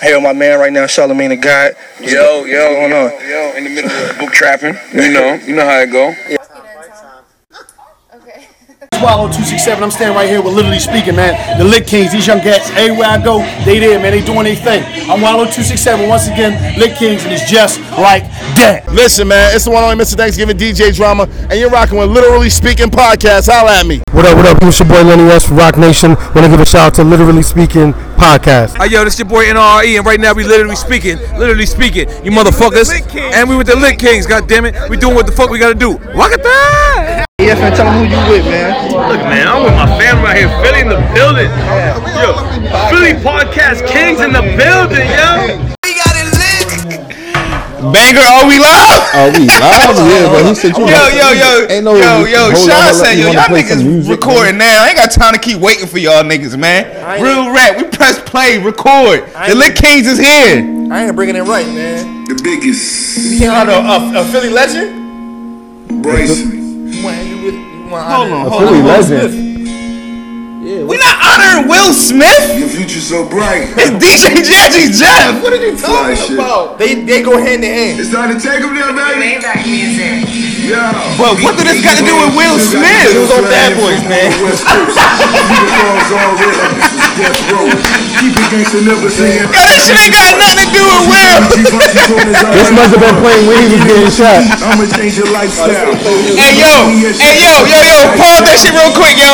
I'm my man right now, Charlemagne the God. Yo, yo, yo, on? yo, in the middle of book trapping. You know, you know how it go. Swallow 267. I'm standing right here with literally speaking, man. The Lit Kings, these young cats, everywhere I go, they there, man. They doing their thing. I'm Wallo 267 once again, Lit Kings, and it's just like that. Listen, man, it's the one only Mr. Thanksgiving DJ Drama, and you're rocking with Literally Speaking Podcast. Holla at me. What up, what up? It's your boy Lenny S from Roc Nation. Want to give a shout out to Literally Speaking Podcast. Hey, yo, this your boy NRE, and right now we literally speaking, literally speaking, you motherfuckers. And we with the Lit Kings, god damn it. We doing what the fuck we gotta do. Rock it that! Yeah, man, tell them who you with, man. Look, man, I'm with my family right here, Philly in the building. Yo, Philly Podcast Kings in the building, yo. We got it lit. Banger, are we live? Oh, we live? Yeah, but he said you Yo, yo, yo, Ain't no yo, yo, hold on, Sean hold on, said, you yo, wanna y'all niggas music, recording now. I ain't got time to keep waiting for y'all niggas, man. Real rap, we press play, record. The Lit Kings is here. I ain't bringing it right, man. The biggest You can't honor a, a Philly legend? Bryson. Hold on, hold Philly on. legend. We not honoring Will Smith. Your future so bright. It's DJ Jazzy Jeff. What are you Fly talking shit. about? They they go hand in hand. It's time to take him there, baby. Yeah. But what did this got to do with Will Smith? It was on Bad Boys, man. West Coast. Uniforms all red like this is death row. Keep it gangsta, never saying. Yo, this shit ain't got nothing to do with Will. This must have been playing when he was getting shot. I'ma change your lifestyle. Hey yo, hey yo, yo, yo, pause that shit real quick, yo.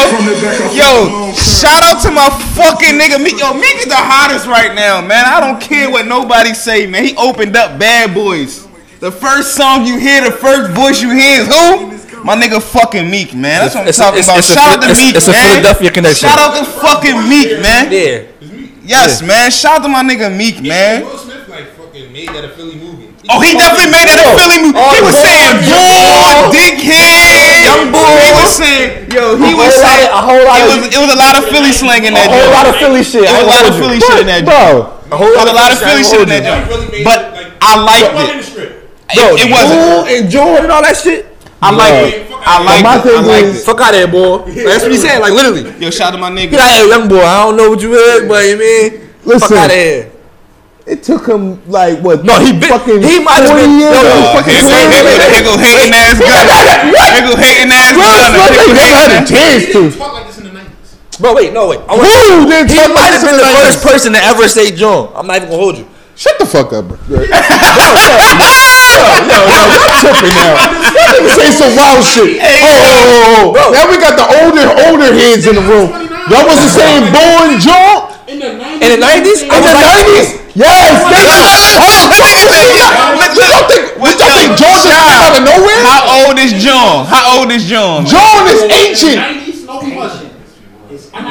Yo, shout out to my fucking nigga Meek. Yo, Meek is the hottest right now, man. I don't care what nobody say, man. He opened up Bad Boys. The first song you hear, the first voice you hear is who? My nigga fucking Meek, man. That's what I'm It's a- talking it's- about. it's a Shout out to Phil- Meek, it's a man. Philadelphia connection. Shout out to fucking Meek, man. Yeah. Yes, man. Shout out to my nigga Meek, man. Will Smith like fucking made that a Philly movie. Oh, he definitely made that a oh. Philly movie. He oh, was saying, boy, dickhead, young boy. He was saying, yo, he was saying, a whole lot it of- was, it was a lot of Philly slang in that. A whole lot of Philly shit. It was a lot of Philly shit in that joint. Bro, A whole lot, a lot of Philly shit in that joint. But I liked it. It, it wasn't. and Jordan and all that shit. I liked it. I But my liked it. I thing liked is- it. Fuck out of here, boy. That's what he said, like literally. Yo, shout out to my He nigga. like, hey, young boy, I don't know what you heard, but you mean, fuck Listen. out of here. It took him like what? No, he been- fucking he might have been- years. no, to Uh, fucking here go, swing here go, it. here go hating ass gunner. Here go hating ass Bro, gunner. it's like Here go they never had a hating ass- chance to. Bro, wait, no, wait. I Who didn't He might have this been the the first person to ever say John. I'm not even gonna hold you. Shut the fuck up, bro. Yo, yo, yo, I'm tripping now. That nigga say some wild shit. Oh, oh, oh, oh. Now we got the older, older heads in the room. Y'all wasn't saying Bo and Joe In the 90s? in the nineties? Yes, nigga. Hold on, check this shit out. Look, Did y'all think, look, y'all think look, Joe just came out of nowhere? How old is John? How old is John? John is ancient.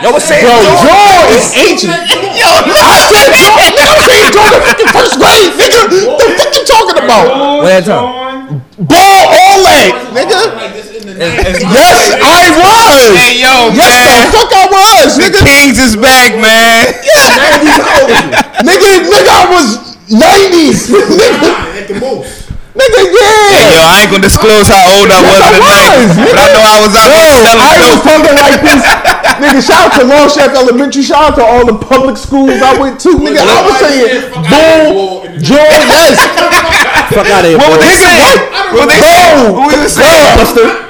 Yo, what's saying? Bro, John is ancient. Yo, I said John. Nigga, I'm saying John the first grade, nigga. The fuck you talking about? One at a time. Ball all leg, nigga. Yes, I was. Hey, yo, Yes, man. the fuck I was, nigga. The. Kings is back, man. Yeah, Nigga, nigga, I was 90s. nigga, nigga, yeah. Yo, I ain't gonna disclose how old I was Yes, in the I night, was, but I know I was out Yo, there selling I was dope. talking like this. nigga, shout out to Long Shack Elementary. Shout out to all the public schools I went to. Nigga, I was saying, Bull, Joe, yes. Fuck out of here, What boy. were they saying? What were they saying? What were they saying?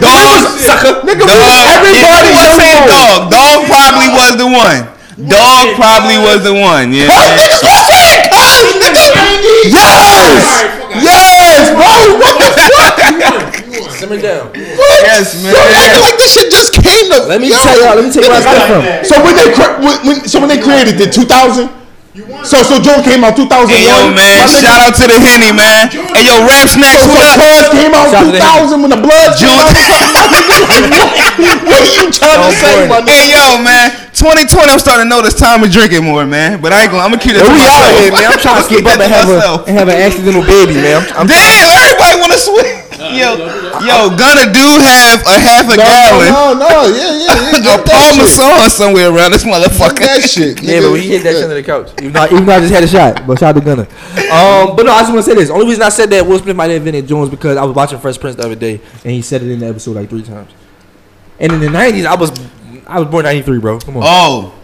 Dog, sucker. Nigga, Dog. everybody Yeah, was saying dog? Dog probably was the one. Dog probably was the one. Yeah. Cuz niggas was saying cuz, nigga. Yes. Yes, bro. What the fuck? Simmer down. Yes, man. Yo, acting like this shit just came to. Let me Yo. tell y'all. Let me tell you where I got it from. So when they cre- when, when, so when they created it, 2000. So so Joe came out 2001. Hey yo, man! Shout out to the Henny, man. Hey yo, rap snacks, So, what so up? Cuz came out Shout out to the 2000 when the blood came June- out. what are you trying to say, my? Hey yo, man! 2020, I'm starting to notice time of drinking more, man. But I ain't gonna. I'm gonna keep it. Yo, to we myself. out here, man. I'm trying to Keep skip up and to have a and have an accidental baby, man. I'm, I'm Damn, everybody want to switch. Yo, yo, Gunna do have a half a No, gallon. no, no, yeah, yeah, yeah. A Get that shit. Parmesan somewhere around this Get motherfucker. that shit. Yeah, nigga. but he hit that shit under the couch. Even though, even though I just had a shot, but shout out to Gunner. Um, but no, I just want to say this. Only reason I said that Will Smith might have invented Jones because I was watching Fresh Prince the other day, and he said it in the episode like three times. And in the '90s, I was I was born '93, bro. Come on. Oh,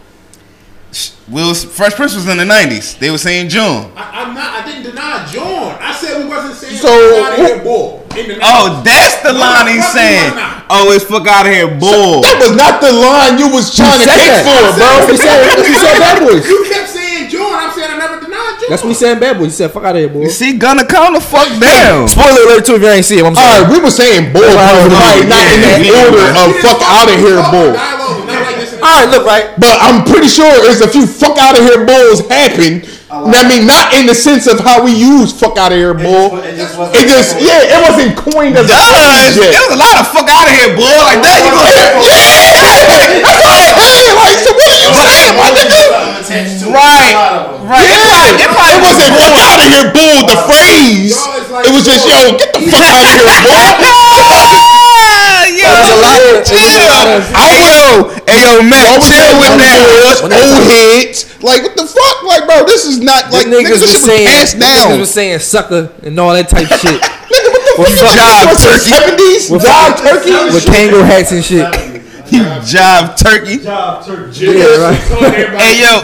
Sh- Will Fresh Prince was in the '90s. They were saying June. I, I'm not. I didn't deny John. I said we wasn't saying So, fuck out of who- here, bull. In the Oh, that's the No, line he's saying. Oh, it's fuck out of here, bull. That was not the line you was trying to said kick that. for, bro. He said, he said Bad Boys. You kept saying John. I'm saying I never denied John. That's what he said in Bad Boys. He said, "Fuck out of here, boy." You see, Gunna calm the fuck down. Spoiler alert too if you ain't see him. I'm sorry. right, we were saying bull, bro, right? Not in the Yeah. order of fuck out of here, bull. Dialogue was not like this. in the- All right, look right. But I'm pretty sure there's a few fuck out of here bulls happen. I mean, not in the sense of how we use fuck out of here bull. It just, yeah, it wasn't coined as a Duh, phrase there was a lot of fuck out of here, boy. Like that, you gonna Yeah, that's what I'm saying. Like, so what are you saying, my nigga? right, right. It probably, it It probably wasn't fuck out of here bull, the phrase. It was just, yo, get the fuck out of here, bull. Ah, yo, There's a lot of- chill. there's a lot of- Hey yo, hey yo, Matt, chill with that. old heads. Like, what the fuck? Like, bro, this is not, like, Them nigga, niggas this was shit was saying, passed niggas was saying sucker and all that type shit Nigga, what the You fuck? job, turkey. 70s? With Job turkey? with kangaroo hats and shit. You jive turkey. Yeah, right. Hey yo,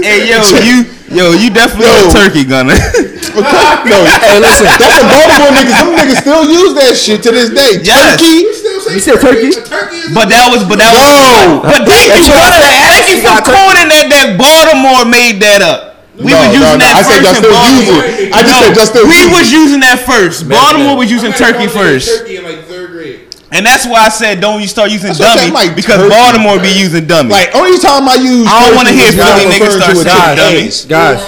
hey yo, you yo, you definitely Yo. a turkey gunner. no, Hey, listen. that's a Baltimore niggas. Them niggas still use that shit to this day. Yes. Turkey. You said turkey? But that was, but that was, Yo. but thank you, what I brother. Thank you You for got turkey. quoting that. That Baltimore made that up. We No, was using no. that I first said y'all still use Baltimore. it. I just said y'all still we use was using that first. Baltimore was using turkey first, Turkey in like third grade. and that's why I said don't you start using That's dummy like because turkey. Baltimore be using dummy. Like only time I use. I don't wanna hear is when Philly niggas start to a saying dummies. Guys,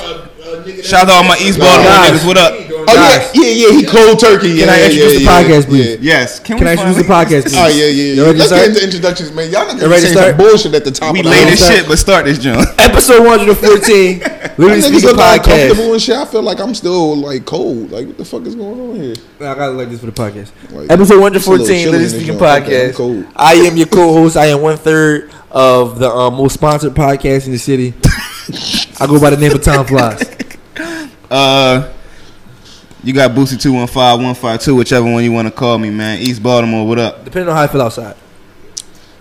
Shout out to all my East Baltimore niggas. What up? Oh yeah, yeah, yeah. He cold turkey. Can yeah, I yeah, introduce the podcast, yeah, please? Yes. Can, Can I introduce the podcast? Please? Oh yeah, yeah. Yeah. ready Let's start? get into introductions, man. Y'all niggas You ready to saying start? bullshit at the top. We of the late hour. as shit, but start this joint. episode 114, My Literally Speaking look all Podcast. comfortable and shit. I feel like I'm still like cold. Like what the fuck is going on here? I gotta like this for the podcast. Like, Episode it's a little 114, chilly Literally Speaking joint. Okay, I'm Podcast. I am your co-host. I am one third of the um, most sponsored podcast in the city. I go by the name of Tom Flies. Uh, you got Boosie two one five one five two, whichever one you want to call me, man. East Baltimore, what up? Depending on how I feel outside.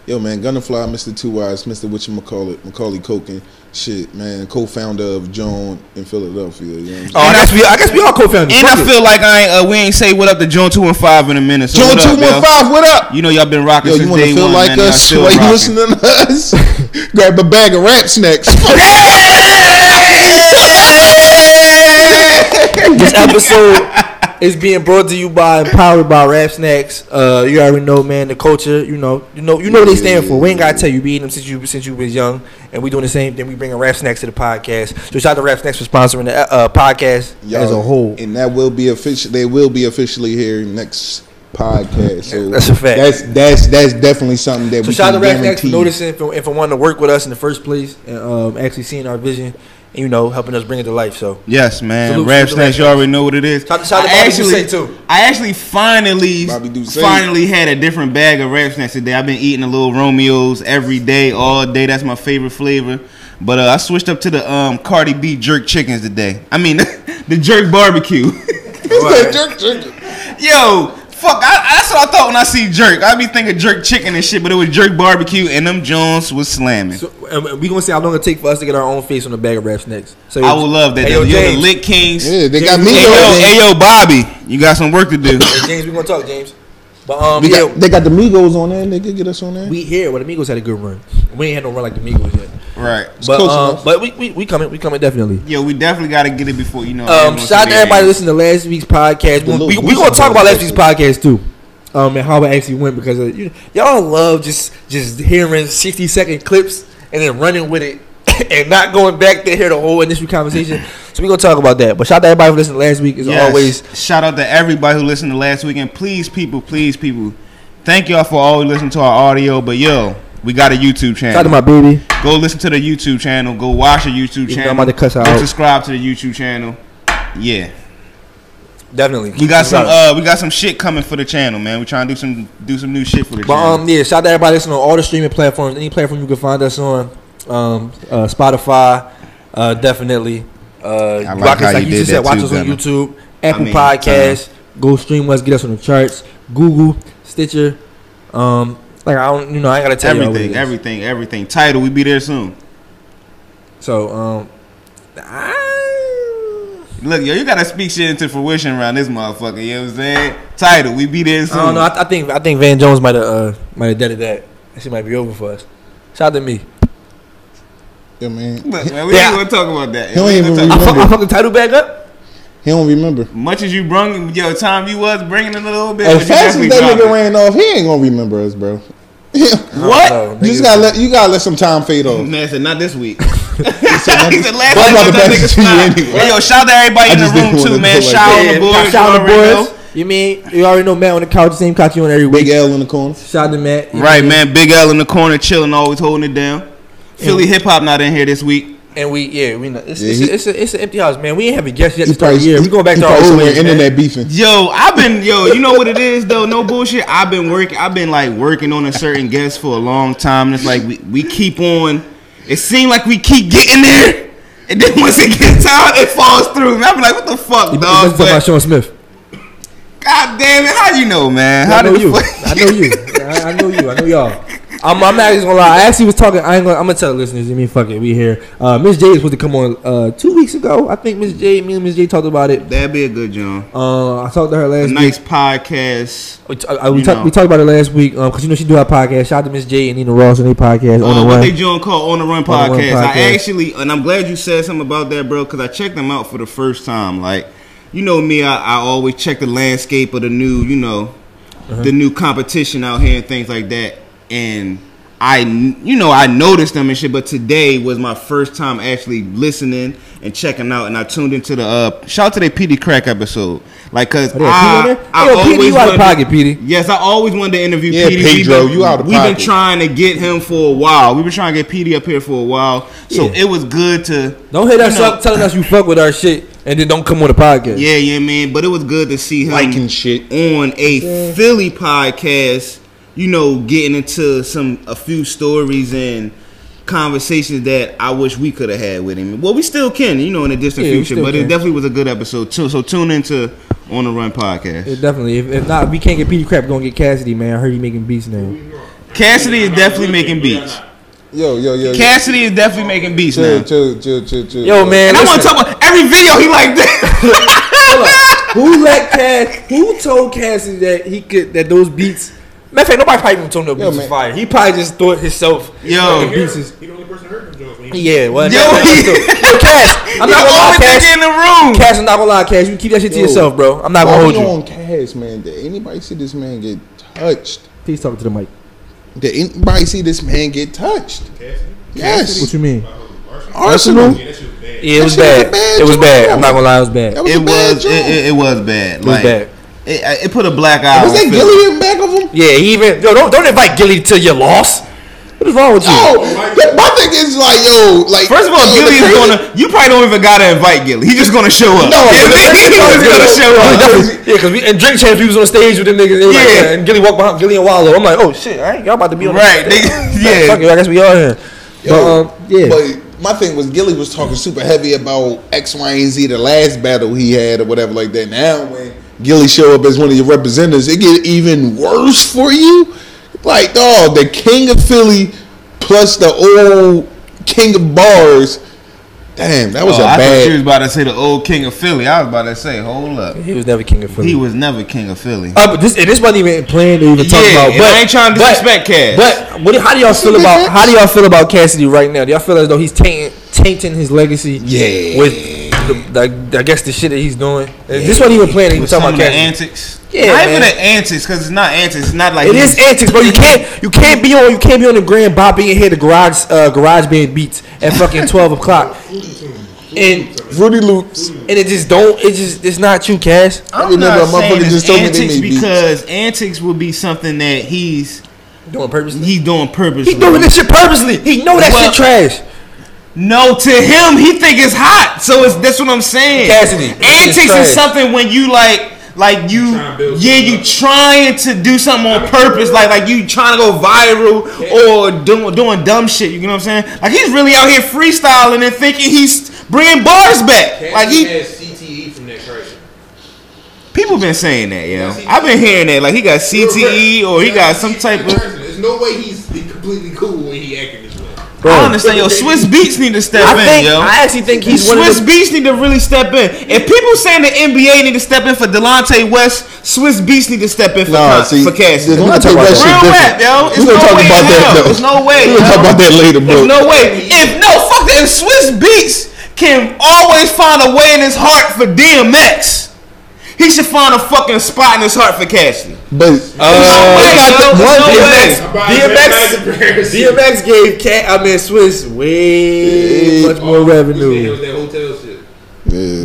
Yo, man, Gunnerfly, Mr. Two Eyes, Mr. What you call it, Macaulay Culkin, shit, man, co-founder of John in Philadelphia. You know what I'm? Oh, I guess we, I guess we all co-founders. And I it. feel like I ain't, uh, we ain't say what up to John two one five in a minute. So John what up, two five, what up? You know y'all been rocking Yo, since you want day to feel one, like man, us still while you rocking. listening to us? Grab a bag of rap snacks. this episode is being brought to you by Empowered by Rap Snacks. Uh, you already know, man, the culture. You know, you know, you know what they stand for. We ain't gotta tell you. We eating them since you since you was young, and we doing the same thing. We bringing Rap Snacks to the podcast. So shout out to Rap Snacks for sponsoring the uh, podcast as a whole. and that will be official. They will be officially here next podcast. So That's a fact. That's that's that's definitely something that So we shout out can to for noticing and for, and for wanting to work with us in the first place, and um, actually seeing our vision, and you know, helping us bring it to life. So Yes, man. Salute Rap to snacks, you already know what it is. Shout- shout out to I actually, Doucet, too. I actually finally, finally had a different bag of rap snacks today. I've been eating the little Romeos every day, all day. That's my favorite flavor. But uh, I switched up to the um, Cardi B jerk chickens today. I mean, the jerk barbecue. Jerk, jerk. Yo, fuck, I, that's what I thought when I see jerk. I be thinking jerk chicken and shit, but it was jerk barbecue, and them Jones was slamming. So, and we gonna see how long it take for us to get our own face on the bag of rap next. So I would love that. Hey, yo, yo, You're the James. Lit Kings. Yeah, they got me. Hey yo, hey yo, Bobby, you got some work to do. Hey, James, we gonna talk, James. But um, We yeah, got, they got the Migos on there. They could get us on there. we here, but the Migos had a good run. We ain't had no run like the Migos yet. right. but close um, but we, we we coming, we coming definitely. Yeah, we definitely got to get it before you know. Um, shout out to everybody listening to last week's podcast. The We, we, we gonna talk about last week's podcast. podcast too. Um, and how it actually went because uh, you, y'all love just just hearing sixty second clips and then running with it and not going back to hear the whole industry conversation. so we're gonna talk about that. But shout out to everybody who listened last week. As Yes. always, shout out to everybody who listened to last week, and please, people, please, people, thank y'all for always listening to our audio. But yo, we got a YouTube channel. Shout out to my baby. Go listen to the YouTube channel. Go watch the YouTube channel. I'm about to cuss her Go out. subscribe to the YouTube channel. Yeah. Definitely. We got some uh we got some shit coming for the channel, man. We trying to do some do some new shit for the But channel. um, yeah, shout out to everybody listening on all the streaming platforms. Any platform you can find us on, um, uh, Spotify, uh, definitely. Uh, like rock us how like you you did just said, that watch too, us on Gunna. YouTube, Apple mean, Podcasts, go stream us, get us on the charts, Google, Stitcher. Um, like I don't, you know, I ain't gotta tell you everything, everything, everything. Tidal, we be there soon. So um, Look, yo, you gotta speak shit into fruition around this motherfucker. You know what I'm saying? Tidal, we be there soon. I don't know. I, I think I think Van Jones might have uh, might have done that. That shit might be over for us. Shout out to me. Yeah, man. Look, man, we Yeah. ain't gonna talk about that. He don't We ain't even gonna talk- remember. I fuck the title back up. He don't remember. Much as you brung, yo, time you was bringing it a little bit. As but you fast as that nigga ran off, he ain't gonna remember us, bro. What? No, You just gotta let you gotta let some time fade off. Man said not this week. He said, he said last Well, I'm night about to that pass nigga it to you snapped. anyway. Hey, yo, shout out to everybody I in the room too, do man. it like Shout that. out the boys. Shout out you to already boys. You mean you already know Matt on the couch, same couch you on every week. Big L in the corner. Shout out to Matt. Right, man. Big L in the corner, chilling, always holding it down. Philly hip hop not in here this week. And we yeah we know it's Yeah, it's, he- a, it's, a, it's an empty house man. We ain't have a guest yet He to start the probably, year. We going back to our old ways, man. internet beefing. Yo, I've been yo, you know what it is though? No bullshit. I've been working. I've been like working on a certain guest for a long time. And it's like we, we keep on. It seems like we keep getting there, and then once it gets out, it falls through. And I'm like, what the fuck, You dog? talking about But, Sean Smith. God damn it, how you know, man? How I know did the you. fuck- I know you. I, I know you. I know y'all. I'm, I'm not even gonna lie. I actually was talking. I ain't gonna. I'm gonna tell the listeners. I mean, fuck it. We here. Uh, Miss J is supposed to come on uh, two weeks ago. I think Miss J, me and Miss J talked about it. That'd be a good John. Uh, I talked to her A last nice week. podcast. We, I- we, talk, we talked about it last week because you know she do her podcast. Shout out to Miss J and Nina Ross on their podcast on Uh, the what run. they doing called On the Run On the Run podcast. I podcast. actually, and I'm glad you said something about that, bro, because I checked them out for the first time. Like, you know me, I, I always check the landscape of the new, you know, Uh-huh. the new competition out here and things like that. And I, you know, I noticed them and shit, but today was my first time actually listening and checking out. And I tuned into the uh, shout out to the PD Crack episode, like, cause Oh, I. I yo, always out of pocket, Petey. Yes, I always wanted to interview Yeah, Petey. Pedro, We've been- you out of We've been trying to get him for a while. We've been trying to get Petey up here for a while, so Yeah. it was good to Don't hit us know, up telling us you fuck with our shit and then don't come on the podcast. Yeah, yeah, man. But it was good to see him Liking shit. on a Philly podcast. You know, getting into some a few stories and conversations that I wish we could have had with him. Well, we still can, you know, in the distant Yeah, future. But can. it definitely was a good episode too. So tune into On the Run podcast. Yeah, definitely. If, if not, we can't get Petey Crap, we're gonna get Cassidy, man. I heard he making beats now. Cassidy is definitely making beats. Yo, yo, yo. yo. Cassidy is definitely making beats Chill, now. chill, chill, chill, chill. Yo, man. And I want to talk about every video he like that. Who let Cass? Who told Cassidy that he could that those beats? Matter of fact, nobody probably even told him those beats was fire. He probably just thought himself. Yo. that the beats is- He the only person heard them Jones. yeah, well, Yo, that- he- that's still- yo, Cass, I'm not gonna lie, always Cass. nigga in the room. Cash, I'm not gonna lie, Cass. You keep that shit to Yo, yourself, bro. I'm not gonna hold we you. on Cass, man? Did anybody see this man get touched? Please talk to the mic. Did anybody see this man get touched? Yes. What you mean? Arsenal. Yeah, that shit was bad. Yeah, it was That shit was bad. bad, It was bad. I'm not gonna lie, it was bad. Was It a bad was it, it, it was bad. It was Like bad. It, it put a black eye. Was that Gillie in back of him? Yeah, he even yo don't don't invite Gillie to your loss. What is wrong with you? Oh, that- my thing is like, yo, like. First of all, yo, Gillie is gonna. You probably don't even gotta invite Gillie. He's just gonna show up. No, Yeah, but the crazy he's part is gonna show up. Yeah, because we and drink champs, he was on stage with them niggas. They was like, Yeah. yeah, and Gillie walked behind Gillie and Wallo. I'm like, oh shit, I ain't, y'all about to be on the Right, stage. nigga, yeah. Fuck it, I guess we all here. Yo, But um, yeah, But my thing was Gillie was talking super heavy about X, Y, and Z, the last battle he had or whatever like that. Now when Gillie show up as one of your representatives, it get even worse for you. Like, dog, the king of Philly plus the old king of bars. Damn, that was Oh, a I thought you was about to say the old king of Philly. I was about to say, hold up. he was never king of Philly. He was never king of Philly. Uh, but this and this wasn't even planned to even talk Yeah, about. But I ain't trying to but- disrespect Cass. But what? How do y'all feel about? How do y'all feel about Cassidy right now? Do y'all feel as though he's tainting, tainting his legacy? Yeah. With the, the, I guess the shit that he's doing. And This wasn't even planned. He was With talking about the Cassidy. antics. Yeah, not even the antics, because it's not antics. It's not like It he's- is antics, bro. You can't you can't be on you can't be on the grand bopping and hear the garage uh, garage band beats at fucking twelve o'clock. And Fruity Loops. and it just don't it just it's not you, Cass. I'm remember not a saying it's just told me they antics made beats. because antics would be something that he's Doing purposely. he's doing purposely. He's doing this shit purposely. He know that Well- shit trash. No, to him, he think it's hot. So it's that's what I'm saying. Cassidy, Antics it's is something when you like, like you, yeah, you trying to do something on purpose, like like you trying to go viral or doing doing dumb shit. You know what I'm saying? Like he's really out here freestyling and thinking he's bringing bars back. Like he, has CTE from that crazy. people been saying that, yo. I've been hearing that. Like he got CTE or he got some type of. There's no way he's completely cool when he acting this way. I understand, yo. Swizz Beatz need to step I in, think- yo. I actually think he's one of Swiss the- Beats need to really step in. If people saying the NBA need to step in for Delonte West, Swizz Beatz need to step in for Nah, Con- see, for Cassidy. the Delonte West shit Real different. rap, yo. It's We gonna no talk way about in that, hell. though. There's no way. We gonna yo. talk about that later, bro. There's no way. If no, fuck that. If Swizz Beatz can always find a way in his heart for DMX. He should find a fucking spot in his heart for Cassidy. But way, yo. There's no way. DMX, DMX gave Cat, I mean Swiss way much more revenue. That hotel shit.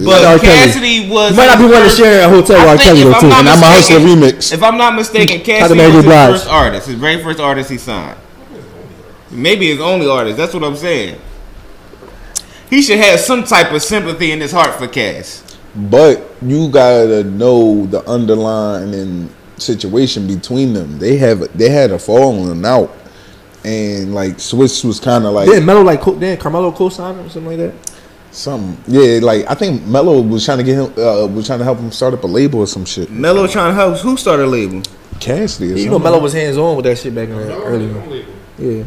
But R. Kelly. Cassidy was. You might not be willing to share a hotel with I R. think Kelly if though I'm too. not And I'm a hustler mistaken- remix. If I'm not mistaken, Shout out to Cassidy was his Blige. first artist, his very first artist he signed. Maybe his only artist. That's what I'm saying. He should have some type of sympathy in his heart for Cass. But you gotta know the underlying situation between them. They have they had a falling out, and like Swiss was kind of like Didn't Melo like co- didn't Carmelo co-sign him or something like that? some yeah. Like I think Melo was trying to get him uh, was trying to help him start up a label or some shit. Melo trying to help. Who started a label? Cassidy, or You know something. Melo was hands on with that shit back in the early. Yeah.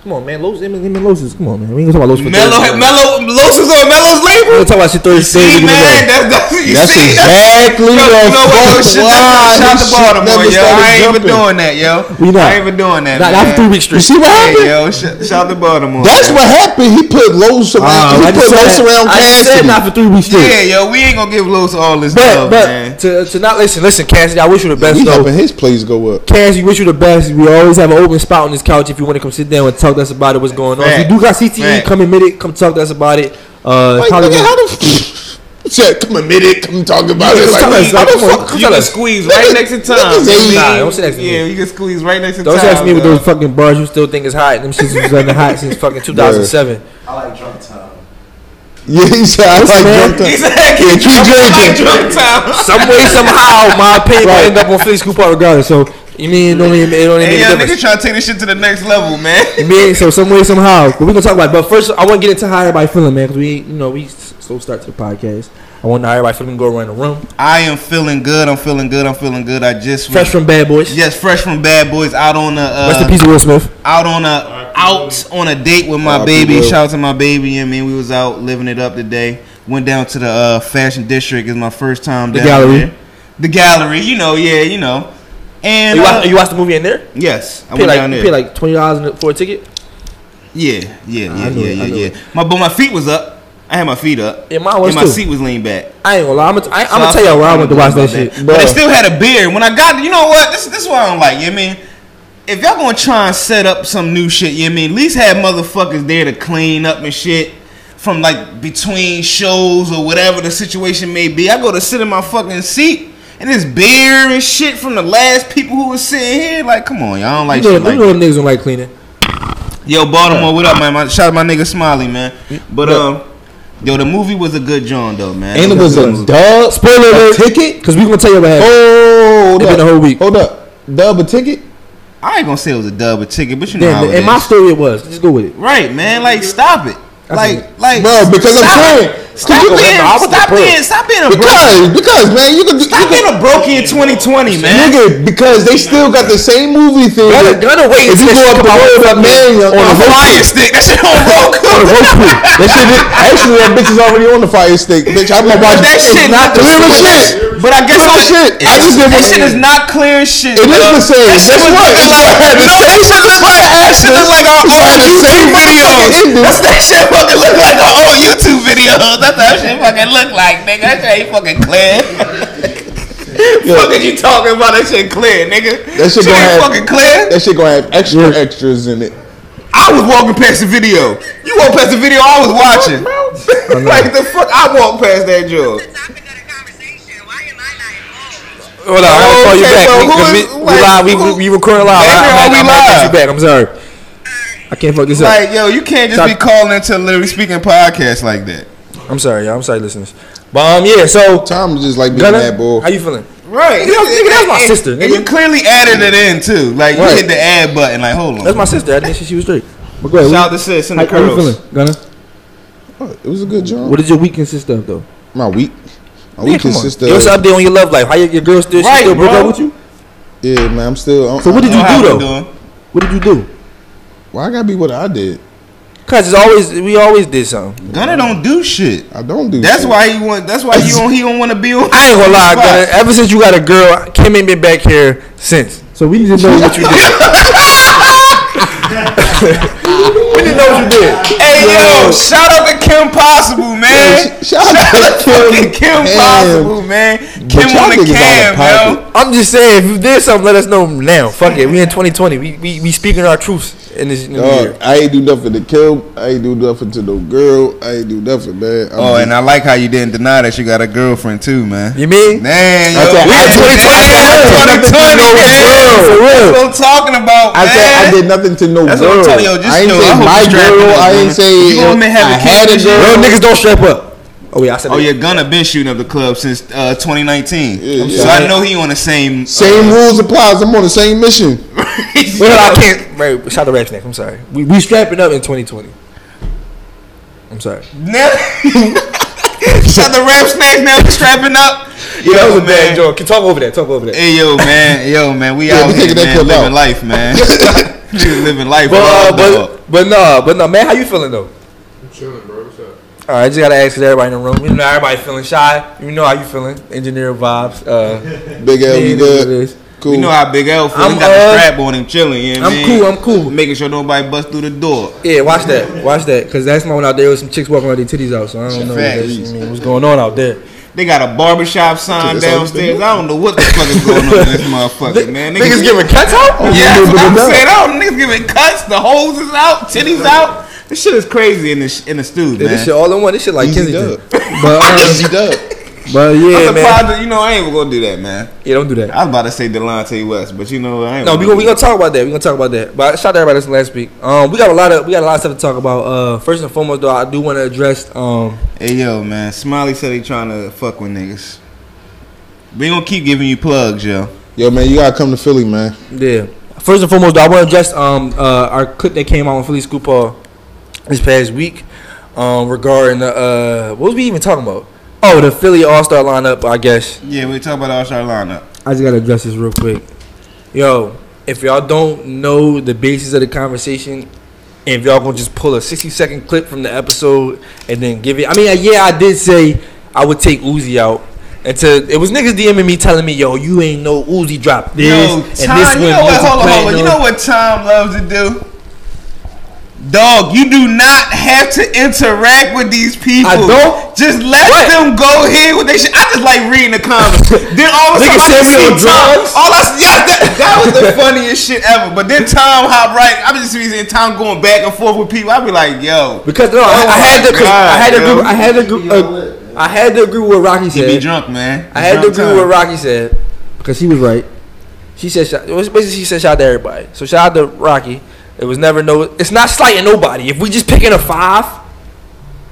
Come on, man. Los, him and him and Los come on, man. We ain't gonna talk about Los for Melo, Thursday. Melo, Los is on Melo's We label. gonna talk about shit Thursday. See, Thursday, man, that's, that's, you That's see, exactly you know, the you know what? fuck Shit, why shout this to Baltimore, yo. I ain't even doing that, yo. We not. I ain't even doing that. Not, not for three weeks straight. You see what Hey, happened? yo, sh- shout to Baltimore. That's man. what happened. He put Los around. Uh, I he put just Los said- around I just said not for three weeks straight. Yeah, yo, we ain't gonna give Los all this But love, but man. to to not listen, listen, Cassidy. I wish you the best We helping his plays go up. Cassidy, wish you the best. We always have an open spot on this couch if you want to come sit down and talk to us about it. What's going on? If you do got CTE, Fact. come admit it. Come talk to us about it. Uh, Like, probably nigga, how the Said, come admit it. Come talk about it. Like, tell us, how like, the come fuck? come You tell can squeeze right next to Tom. niggas ain't- Nah, don't say next to me. Yeah, you can squeeze right next to Don't Tom. ask me with those fucking bars you still think is hot. And them shits was under hot since fucking 2007. I like drunk time. Yeah, he said, I like man. drunk time. He said, Yeah, keep I like drinking. drunk time. Some way, somehow, my opinion Right. end up on Philly Scoop Out regardless. So you mean it don't even it don't even Hey, make a difference. nigga trying to take this shit to the next level, man. You mean so some way somehow. But we gonna talk about it. But first, I want to get into how everybody feeling, man, because we you know we s- slow start to the podcast. I want to know how everybody feeling. Go around the room. I am feeling good. I'm feeling good. I'm feeling good. I just Fresh from Bad Boys. yes, fresh from Bad Boys. Out on a uh, Rest in peace, Will Smith. out on a out on a date with my R.I.P. baby. Will. Shout out to my baby. I mean, we was out living it up today. Went down to the uh, fashion district. It's my first time. The down gallery. there. The gallery. You know, yeah, you know. And You uh, watch, you watched the movie in there? yes, I Pay went like, down there. pay like twenty dollars for a ticket. yeah, yeah, yeah, yeah, it, yeah, yeah. My but my feet was up. I had my feet up. Yeah, mine was and my too. seat was leaned back. I ain't gonna lie. I'm gonna, I, I'm So gonna tell y'all where I went to watch that about shit. But they Bruh. still had a beer. When I got, you know what? This this is what I don't like. You know what I mean, if y'all gonna try and set up some new shit, you know what I mean, at least have motherfuckers there to clean up and shit from like between shows or whatever the situation may be. I go to sit in my fucking seat. And this beer and shit from the last people who was sitting here. Like, come on, y'all don't like You know, shit like you know that. niggas don't like cleaning. Yo, Baltimore, what up, man? My, shout out my nigga Smiley, man. But um, yo, the movie was a good John though, man. And it was a dub. Spoiler alert. ticket. Because we gonna tell you what happened. Oh, hold It been up. a whole week. Hold up. Dub a ticket. I ain't gonna say it was a dub or ticket, but you know how Damn, it in my story it was. Just go with it. Right, man. Like, stop it. Like, like, Bro, because I'm stop saying- it. Stop being, stop being, stop being a broke. Because, because man, you can, you Stop being can a brokey in 2020, man. nigga, because they still got the same movie thing. Gonna, gonna wait If you go up the road up Marion On on a fire stick. That shit on Roku. on a Roku. That shit is, actually that bitch is already on the fire stick. Bitch, I'm gonna watch that shit not the clear as same. shit. But I guess I'm shit. I just did That shit is not clear as shit. It is the same. That shit was like you the that shit look like? That shit look like our old YouTube videos. That's that shit fucking look like our old YouTube videos. That's how that shit fucking look like, nigga. That shit ain't fucking clear. Fuck is you talking about? That shit clear, nigga. That shit ain't gonna have fucking clear. That shit gonna have extra extras in it. I was walking past the video. You walked past the video I was watching. like the fuck, I walked past that joke. Hold on, I gotta call you Okay, back. so We, we, is- like, live. We, who- we, we recording live. Baby, I, I, are I, we I might text live? you back. I'm sorry. I can't fuck this up. Like, yo, you can't just Stop. be calling into literally speaking podcast like that. I'm sorry, y'all. I'm sorry, listeners. But um, yeah. So Tom just like being Gunna, that boy. how you feeling? Right. Nigga, nigga, that's my And- sister, And you clearly added it in too. Like you hit the add button. Like, hold on. That's my sister. I didn't say she was straight. But go ahead. Shout out to sis and how, the how you curls. feeling, Gunna? It was a good job. What does your week consist of, though? My week. My Yeah, week come on. consist Give us of. an update on your love life. How your, your girl still? Right, she still broke bro. up with you? Yeah, man. I'm still. So what did you do though? doing. What did you do? Well, I gotta be what I did? Cause it's always we always did something. Gunna don't do shit. I don't do. That's shit. why he want. That's why he don't. He don't want to be on. I ain't gonna lie, spot. Gunna. Ever since you got a girl, Kim ain't been back here since. So we need to know what you did. we need to know what you did. Hey yo, shout out to Kim Possible, man. Sh- shout out to Kim Kim Possible, man. Kim on the niggas out of cam, yo. I'm just saying, if you did something, let us know now. Fuck it, we in 2020. We we, we speaking our truths in this new year. Dog, I ain't do nothing to Kim. I ain't do nothing to no girl. I ain't do nothing, man. I'm Oh, just- and I like how you didn't deny that you got a girlfriend too, man. You mean? Man, yo, I said, we I in did 2020, nothing to no man. girl. For real. That's what I'm talking about, I man. said I did nothing to no That's what girl. I'm telling you, just, I ain't yo, say I my girl. I ain't say You gonna have I a had kid a this year? girl. Real niggas don't strap up. Oh yeah, I said. Oh, that. you're gonna been shooting up the club since uh, 2019. Yeah, so yeah. I know he on the same. Same uh, rules applies. I'm on the same mission. Well, I can't. Right, shout out to Rap I'm sorry. We we strapping up in 2020. I'm sorry. Now, shut the rap snacks now. we Strapping up. Yo, that was a man. bad joke. Can talk over that. Talk over that. Hey yo, man, yo, man, we Yeah, out we here, taking that man, living out. life, man. we living life. But, uh, but but no, but no, man. How you feeling though? I'm chilling, bro. What's up? All right, I just gotta ask 'cause everybody in the room. You know, everybody feeling shy. You know how you feeling. Engineer vibes. Uh, Big L, you it is what it good? Cool. You know how Big L feel. I'm, He got uh, the strap on him, chilling. You know I I'm mean? cool. I'm cool. Making sure nobody bust through the door. Yeah, watch that. Watch that. Because that's my one out there with some chicks walking around their titties out. So I don't know what Facts. I mean, what's going on out there. They got a barbershop sign downstairs. I don't know what the fuck is going on in this motherfucker, man. Niggas giving cuts out? Yeah, that's what I'm Niggas saying. Oh, niggas giving cuts. The holes is out. Titties out. This shit is crazy in the in the stew, Yeah, man. this shit all in one. This shit like Easy Kensington. dub. But, um, Easy dub. but yeah, I'm man. surprised that, you know, I ain't even gonna do that, man. Yeah, don't do that. I was about to say Delonte West, but you know, I ain't No, we gonna gonna we gonna talk about that. We gonna talk about that. But shout out to everybody listening last week. Um, we got a lot of we got a lot of stuff to talk about. Uh, first and foremost, though, I do want to address um Hey yo, man. Smiley said he trying to fuck with niggas. We gonna keep giving you plugs, yo. Yo, man, you gotta come to Philly, man. Yeah. First and foremost, though, I want to address um uh our clip that came out on Philly Scoop Hall this past week, um regarding the uh what was we even talking about? Oh, the Philly All Star lineup, I guess. Yeah, we talk about All Star lineup. I just gotta address this real quick. Yo, if y'all don't know the basis of the conversation, and if y'all gonna just pull a 60 second clip from the episode and then give it, I mean, yeah, I did say I would take Uzi out. And to, it was niggas DMing me telling me, yo, you ain't no Uzi drop this Yo, and this Tom, you know what? multi-platinum." Hold on, hold on. You know what Tom loves to do? Dog, you do not have to interact with these people. I don't? Just let What? them go ahead with their shit. I just like reading the comments. then all of a sudden, I send me on just see Tom. drugs? All I yeah, that, that was the funniest shit ever. But then Tom hop right. I'm just seeing Tom going back and forth with people. I'd be like, yo, Because no, I, Oh I had to, 'cause I had to God, agree. I had to agree. Uh, I had to agree with what Rocky said. he be drunk, man. I had to agree with what Rocky said because he was right. She said, it was basically she said shout out to everybody. So shout out to Rocky. It was never no. It's not slighting nobody. If we just picking a five,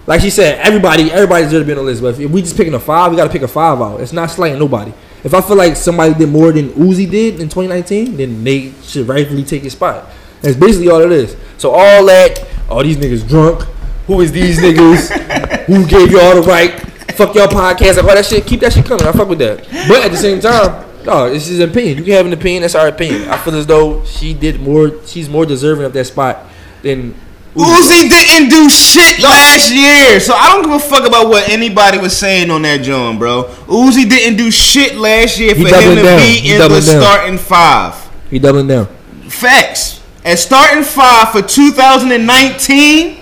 like she said, everybody everybody deserves to be on the list. But if we just picking a five, we got to pick a five out. It's not slighting nobody. If I feel like somebody did more than Uzi did in 2019, then they should rightfully take his spot. That's basically all it is. So all that, all these niggas drunk. Who is these niggas? Who gave y'all the right? Fuck y'all podcast, like all that shit. Keep that shit coming. I fuck with that. But at the same time, no, it's his opinion. You can have an opinion. That's our opinion. I feel as though she did more. She's more deserving of that spot than Uzi didn't do shit last year, so I don't give a fuck about what anybody was saying on that joint, bro. Uzi didn't do shit last year He for him to down. be He in the down. starting five. he doubling down. Facts. At starting five for 2019,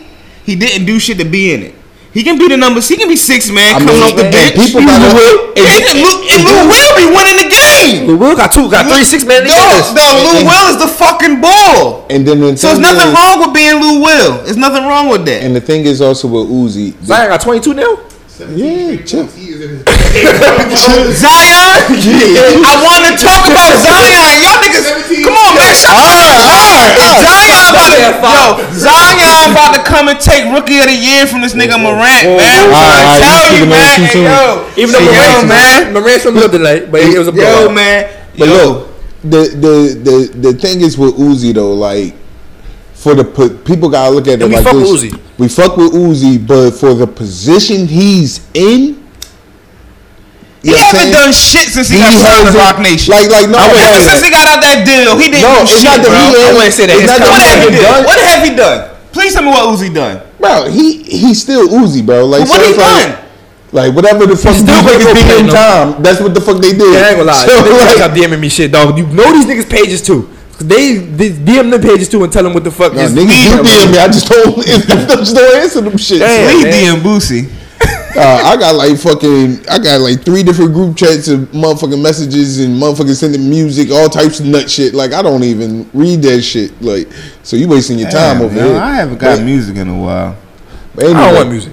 he didn't do shit to be in it. He can be the numbers. He can be six man I coming mean, off the bench. people He and Lou will be winning the game. Lil Will got two, got three, six man No, no, Lou Will is the fucking ball. And then the So there's nothing is- wrong with being Lou Will. There's nothing wrong with that. And the thing is also with Uzi. the- Zion got 22 now. yeah, chill. Zion, I want to talk about Zion. Y'all niggas, come on, man. Shut up. Zion about to Yo, Zion about to come and take rookie of the year from this nigga Morant, man. I'm trying right, to tell you you, speaking on man. Hey, yo, Even though yo, Morant's man. Morant's from the tonight, but it was a Yo, man. But Yo, look, the the the the thing is with Uzi though, like for the po- people gotta look at it And we like fuck with. Uzi. We fuck with Uzi, but for the position he's in, he you know what I'm haven't done shit since he, He got signed to Roc Nation. Like like no, I wait, Ever wait, since he got out that deal, he didn't No, do it's shit, not that bro. he I wouldn't say that. it's It's not kinda What have he he done? done. What have he done? Please tell me what Uzi done. Bro, he he's still Uzi, bro. Like But what so he like- done? Like whatever the fuck still these gonna niggas did in platinum. time, that's what the fuck they did. Yeah, I ain't gonna lie. So, Niggas like, stop DMing me shit, dog. You know these niggas pages too. They, they DM them pages too and tell them what the fuck no, is. niggas do DM me. I just don't, I just don't answer them shit. Damn. Please man. DM Boosie. Uh, I got like fucking, I got like three different group chats of motherfucking messages and motherfucking sending music, all types of nut shit. Like I don't even read that shit. Like, so you wasting your time over yo, here. I haven't got But- music in a while. but I anyway, don't want music.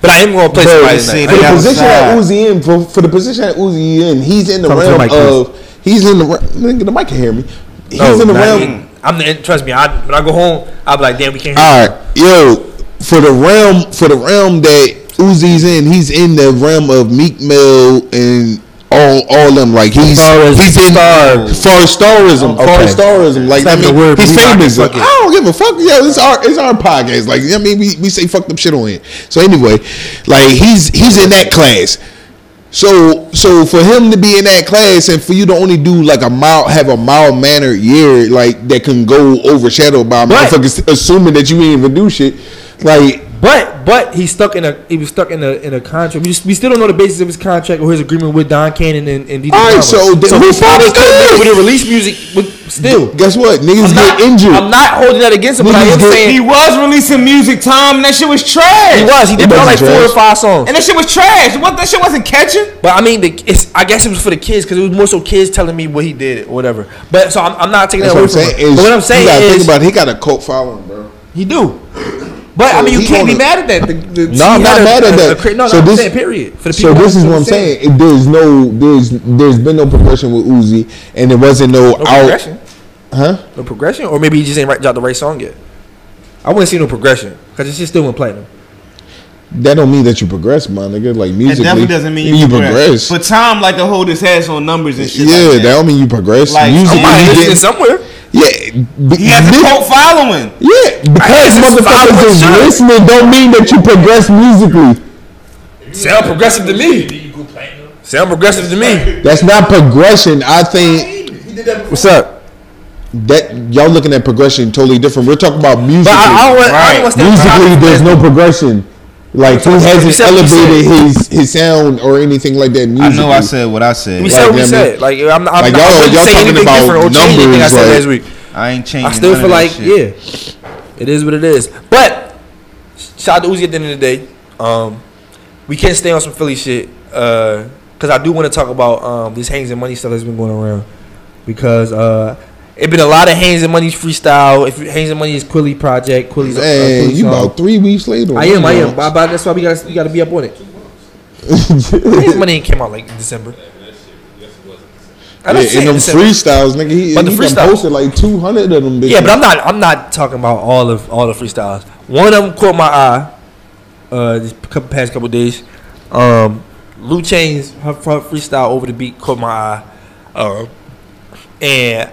But I am gonna play Bro, somebody see, tonight. For the got position that outside. Uzi in, for, for the position that Uzi in, he's in the Talking to the realm please. of, he's in the, re- nigga, the mic can hear me. He's No, in the realm. me. I'm the trust me. I when I go home, I'll be like, damn, we can't. hear All right, yo, for the realm, for the realm that Uzi's in, he's in the realm of Meek Mill and all, all them. Like he's he's in star- far starism, far Okay. starism. Like I mean, word, he's but we rock famous. it, I don't give a fuck. Yo, it's our it's our podcast. Like I mean, we, we say fucked up shit on it. So anyway, like he's he's in that class. So so for him to be in that class and for you to only do like a mild have a mild mannered year like that can go overshadowed by motherfuckers assuming that you ain't even do shit. Like But but he's stuck in a he was stuck in a in a contract. We, just, we still don't know the basis of his contract or his agreement with Don Cannon and, and DJ All right, Drama. so th- so who who probably fucking cares? could would have released music with still. guess what? Niggas I'm not, get injured. I'm not holding that against him, but I Niggas am get- saying He was releasing music, Tom, and that shit was trash. he was. He did It like wasn't four or five songs. And that shit was trash. What that shit wasn't catching. But I mean, the, it's I guess it was for the kids because it was more so kids telling me what he did or whatever. But so I'm, I'm not taking That's that what away I'm from saying. him. Is, But what I'm saying you gotta is think about it. He got a cult following, bro. he do. But I mean, you can't be gonna- mad at that. The, the, No, I'm not a- mad at a- that. a cra- no, So no, I'm this- saying period. For the So this that- is what I'm that's saying. There's no, there's, there's been no progression with Uzi, and there wasn't no, No out, progression. huh? No progression, or maybe he just ain't right, dropped the right song yet. I wouldn't see no progression because it's just still in platinum. That don't mean that you progress, my nigga. Like It musically, definitely doesn't mean you, progress. progress. But Tom like to hold his ass on numbers and shit. yeah, like that that. don't mean you progress. Like, musically, Somebody you listening somewhere. Yeah, b- He has a cult following. Yeah, because motherfuckers is listening don't mean that you progress musically. Sound progressive to me. Sound progressive to me. That's not progression. I think What's up? that y'all looking at progression totally different. We're talking about music. But I, I don't. I don't want to musically, there's no progression. Like he talking about- hasn't said elevated his his sound or anything like that. Music. I know I said what I said. We Like, said what we yeah, said. man. Like I'm, not- I'm Like, not. y'all- I wouldn't y'all say talking anything about different or change anything I said like- last week. I ain't changing. I still none feel of like shit. yeah, it is what it is. But shout out to Uzi at the end of the day. Um, we can't stay on some Philly shit because I do want to talk about um, this Haynes and Money stuff that's been going around because uh, it been a lot of Haynes and Money freestyle. If Haynes and Money is Quilly project, Quilly's uh, Man, Quilly you song. about three weeks later. I am, I am. But, but that's why we got we got to be up on it. Haynes Money came out like in December. I Yeah, in them December. freestyles, nigga, he, But the he done freestyle- posted like two hundred of them. Bitches. Yeah, but I'm not. I'm not talking about all of all the freestyles. One of them caught my eye. Uh, this couple past couple days. Um, Lou Chain's her, her freestyle over the beat caught my eye. Uh, and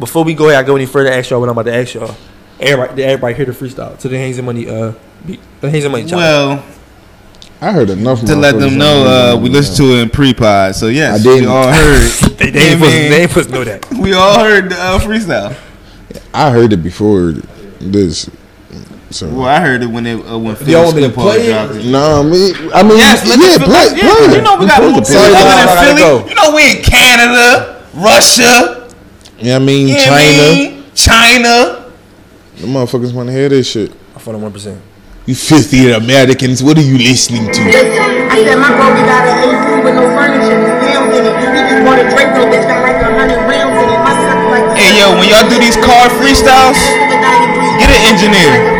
before we go ahead, I go any further. Ask y'all what I'm about to ask y'all. Everybody, did everybody hear the freestyle to the Haynes and Money? Uh, beat, the Haynes and Money. challenge. Well, I heard enough to let them know, uh, we listened to it in pre-pod. So yes, I didn't. we all heard. they, they, Yeah, ain't supposed, they ain't supposed to know that. We all heard the uh, freestyle. I heard it before this. So Well, I heard it when it uh, when y'all Phil want me Skipper dropped it. no, I mean, I mean, Yes, let yeah, the play, yeah, play. 'cause it. You know we We got more people play it. other I than gotta Philly. go. You know we in Canada, Russia, Yeah, I mean, you know what I China. mean? China. China. The motherfuckers want to hear this shit. I fought on one percent. You filthy Americans, what are you listening to? I said my brother got an AC with no furniture, with pounds in it. He just bought a Draco, bitch got like a hundred rounds in it. My son like. Hey yo, when y'all do these car freestyles, get an engineer.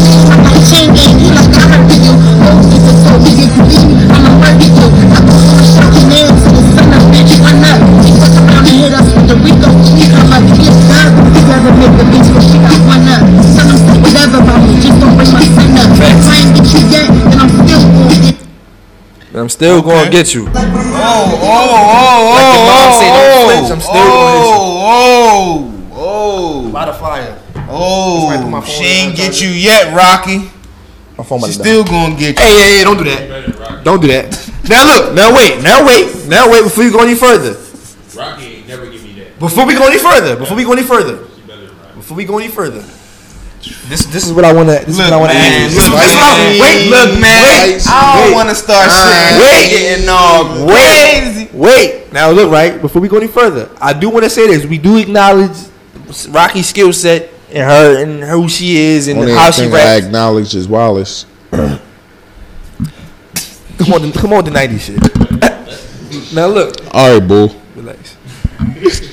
I'm still gonna get you. Oh, oh, oh, oh. Like your mom say, don't oh, flinch, I'm still gonna hit you. oh, oh, oh. By the fire. oh. She ain't get you yet, Rocky. My phone She still gonna get you. Hey, hey, hey, don't do that. Don't do that. Now look, now wait, now wait, now wait before you go any further. Rocky ain't never give me that. Before we go any further, before we go any further, before we go any further, this this is what I wanna this is what I wanna man, ask. This look, this is what I- man. Wait, Look, man, wait, I don't wanna start uh, shit Wait, getting all wait, crazy. wait. Now look, right before we go any further, I do want to say this. We do acknowledge Rocky's skill set and her and who she is and Only how she thing I acknowledge is Wallace. Come on, come on, the '90s shit. now look, All right, bull. relax.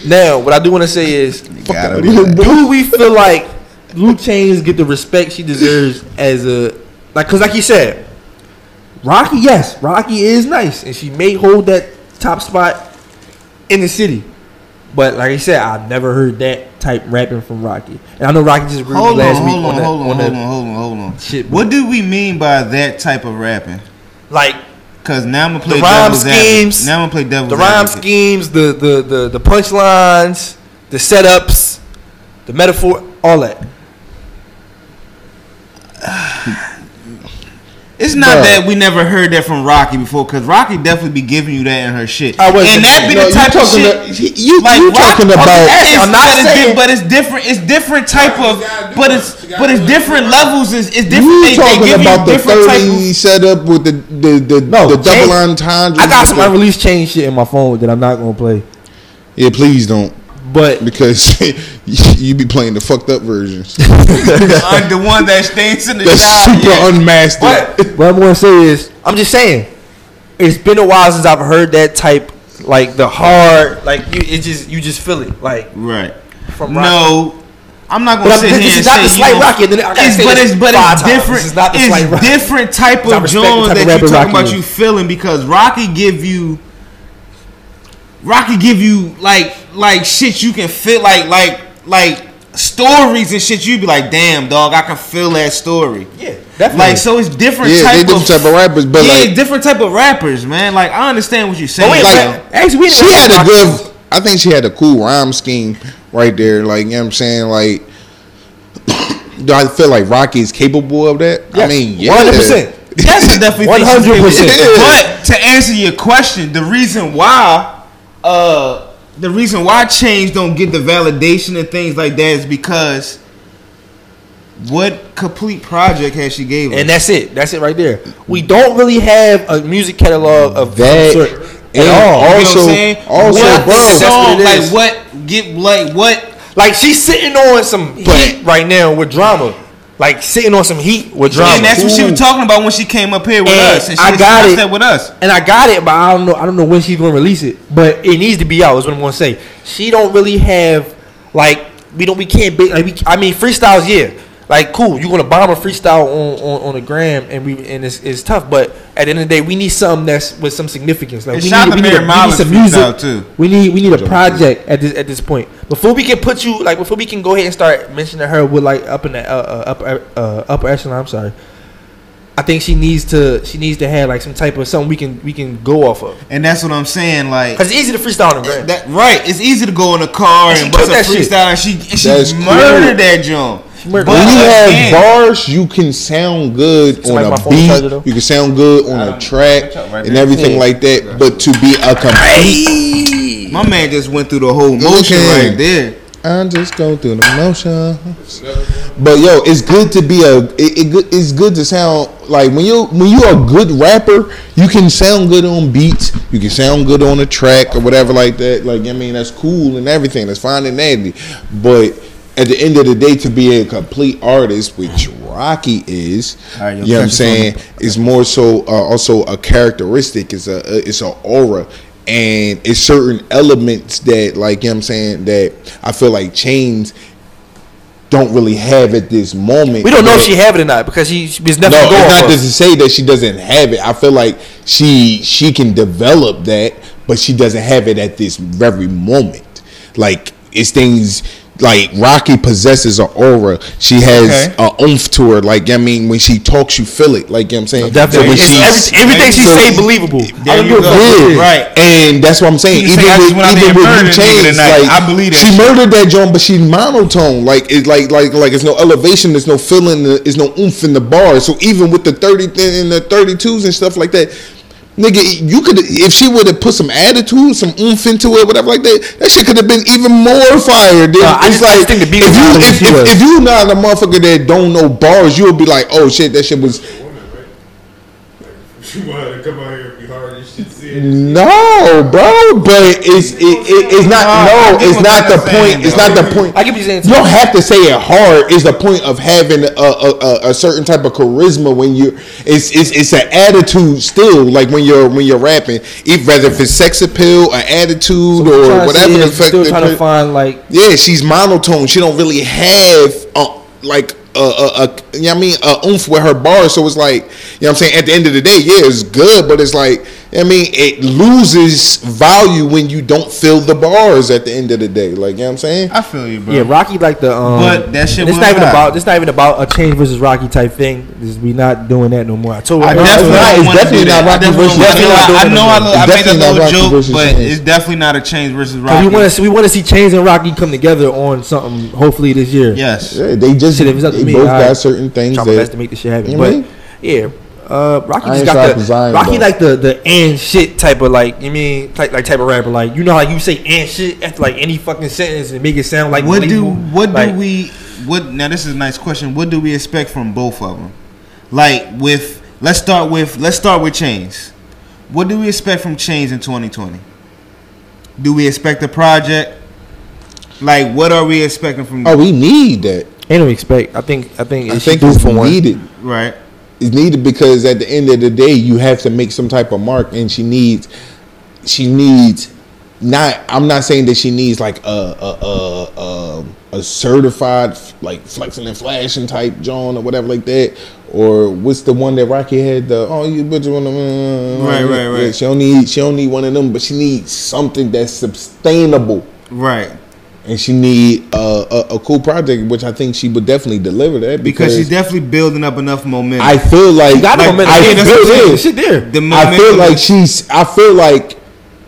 Now, what I do want to say is, do we feel like Luke Chains get the respect she deserves as a like? Because like you said, Rocky, yes, Rocky is nice, and she may hold that top spot in the city. But like I said, I've never heard that type rapping from Rocky, and I know Rocky just agreed Hold on, last hold week on, on, that, hold on, on hold on, hold on, hold on. shit. What do we mean by that type of rapping? like Cause now I'm gonna play the rhyme devil's advocate. schemes, Now I'm gonna play devil's the rhyme advocate. schemes, the the the the punchlines, the setups, the metaphor, all that. It's not Bruh. that we never heard that from Rocky before, cause Rocky definitely be giving you that in her shit. I wasn't- and that be No, the type of shit. about- you- like you Rock- talking about- It's- I'm not but it's saying- di- but it's different. It's different type of. But it's but it's different levels. It's, it's different. You they, they talking give about you the different type of. thirty setup with the the the, No, the double Chain- entendre? I got some the- unreleased chain shit in my phone that I'm not gonna play. Yeah, please don't. But Because you be playing the fucked up versions. the one that stays in the That's shot. super yeah. unmastered. what I'm gonna say is, I'm just saying, it's been a while since I've heard that type, like the hard, like you, it just you just feel it, like Right. from Rocky. No, I'm not gonna I'm- sit this here is and not say the you slight don't- Rocky, then I It's, say but it's but it's different. This is not the it's slight Rocky. different type of respect Jones that you rapper talking Rocky about is. you feeling because Rocky give you. Rocky give you like like shit you can feel like like like stories and shit you'd be like damn dog I can feel that story Yeah, definitely. like so it's different Yeah, type different of type of rappers, but yeah like different type of rappers man like I understand what you're saying wait, like, actually, we she had a good. I think she had a cool rhyme scheme right there. Like you know what I'm saying. Like, do I feel like Rocky is capable of that? I mean, yeah, 100%. Yes, I definitely 100%. she's capable. But to answer your question, the reason why, uh, the reason why change don't get the validation and things like that is because what complete project has she gave us? and that's it. That's it right there. We don't really have a music catalog of That- sort at and all. you know what also- I'm saying? also, what bro, that's song, what like what get like what Like she's sitting on some heat right now with drama. Like sitting on some heat with drama. and that's what she was talking about when she came up here with And us, and she I got discussed it. that with us. and I got it, but I don't know. I don't know when she's gonna release it. But it needs to be out. Is what I'm gonna say. She don't really have like we don't we can't be like we, I mean freestyles yeah like cool you're gonna bomb a freestyle on, on, on the gram and we and it's, it's tough but at the end of the day we need something that's with some significance like And we shout need, out we, need a, we need some music too. we need we need a project at this at this point before we can put you like before we can go ahead and start mentioning her with like up in the uh, uh, upper uh, upper echelon I'm sorry I think she needs to she needs to have like some type of something we can we can go off of And that's what I'm saying. Like because it's easy to freestyle on the gram that, right? It's easy to go in the car And and, she bust a that shit. freestyle, and she and she That's cool. murdered that joint. Murdered But when you have again, bars, you can sound good Somebody on a phone charger, beat. You can sound good on a track right and there. everything Yeah. like that. But to be a complete, my man just went through the whole motion Okay. right there. I just go through the motion. But yo, it's good to be a. It, it. It's good to sound like when you when you are a good rapper, you can sound good on beats. You can sound good on a track or whatever like that. Like I mean, that's cool and everything. That's fine and dandy. But at the end of the day, to be a complete artist, which Rocky is, All right, yo, you know what I'm catch on saying, is more so uh, also a characteristic. It's a it's a aura. And it's certain elements that, like, you know what I'm saying, that I feel like Chains don't really have at this moment. We don't know if she have it or not because she, she was no, never it's going not for just to say that she doesn't have it. I feel like she she can develop that, but she doesn't have it at this very moment. Like it's things like Rocky possesses an aura. She has Okay. a oomph to her. Like I mean, when she talks, you feel it. Like you know what I'm saying. Definitely. when It's she's- every- everything she so- say believable. There I don't you give go. yeah. Right. And that's what I'm saying. You Even say with, just went out there even with murdered you a nigga change, tonight. like I believe that she shit. murdered that John, but she's monotone. Like it's like like like it's no elevation. There's no feeling. There's no oomph in the bar. So even with the thirty and the thirty twos and stuff like that. Nigga, you could if she would have put some attitude, some oomph into it, whatever like that. That shit could have been even more fire. Dude. Nah, I it's just- I like just think the if you if, she if, if you not a motherfucker that don't know bars, you'll be like, oh shit, that shit was She wanted to come out here and be hard and shit. See No, bro, but it's it, it, it's not no, it's not the point. It's not the point. I what you're saying, You don't have to say it hard. It's the point of having a, a, a, a certain type of charisma when you it's it's it's an attitude still like when you're when you're rapping, if whether if it's sex appeal, an attitude So or whatever the fuck. still trying to find like yeah, she's monotone. She don't really have uh, like a, a, a you know what I mean a oomph with her bars. So it's like you know what I'm saying. At the end of the day, yeah, it's good, but it's like I mean it loses value when you don't fill the bars at the end of the day. Like you know what I'm saying. I feel you, bro. yeah, Rocky like the um. But that shit It's not even high. about. It's not even about a change versus Rocky type thing. This, we not doing that no more. I told. I her- definitely not- it's definitely not that. I Rocky versus don't wanna- Change. I know I, It's I made a definitely not little joke, versus but Change. it's definitely not a change versus Rocky. we want to we want to see Chains and Rocky come together on something. Hopefully this year. Yes. Yeah, they just Shit, if it's up to me, both I got certain things Try my best to make this shit happen. You know what but yeah, uh, Rocky just got the Zion, Rocky though. like the the and shit type of like you mean type like type of rapper like you know how you say and shit after like any fucking sentence and make it sound like what do believable? what Like, do we what now this is a nice question what do we expect from both of them like with let's start with let's start with chains what do we expect from chains in 2020 do we expect a project like what are we expecting from oh we need that. Ain't no expect. I think I think I it's think due it's for one. needed. right It's needed because at the end of the day, you have to make some type of mark, and she needs, she needs, not. I'm not saying that she needs like a a a, a, a certified like flexing and flashing type John or whatever like that, or what's the one that Rocky had? The oh you bitch wanna Right, right, right. Yeah, she don't need she don't need one of them, but she needs something that's sustainable. right And she need a, a, a cool project, which I think she would definitely deliver that because she's definitely building up enough momentum I feel like She got like, momentum. I Yeah, that's feel what it. The shit there. the I feel like she's. I feel like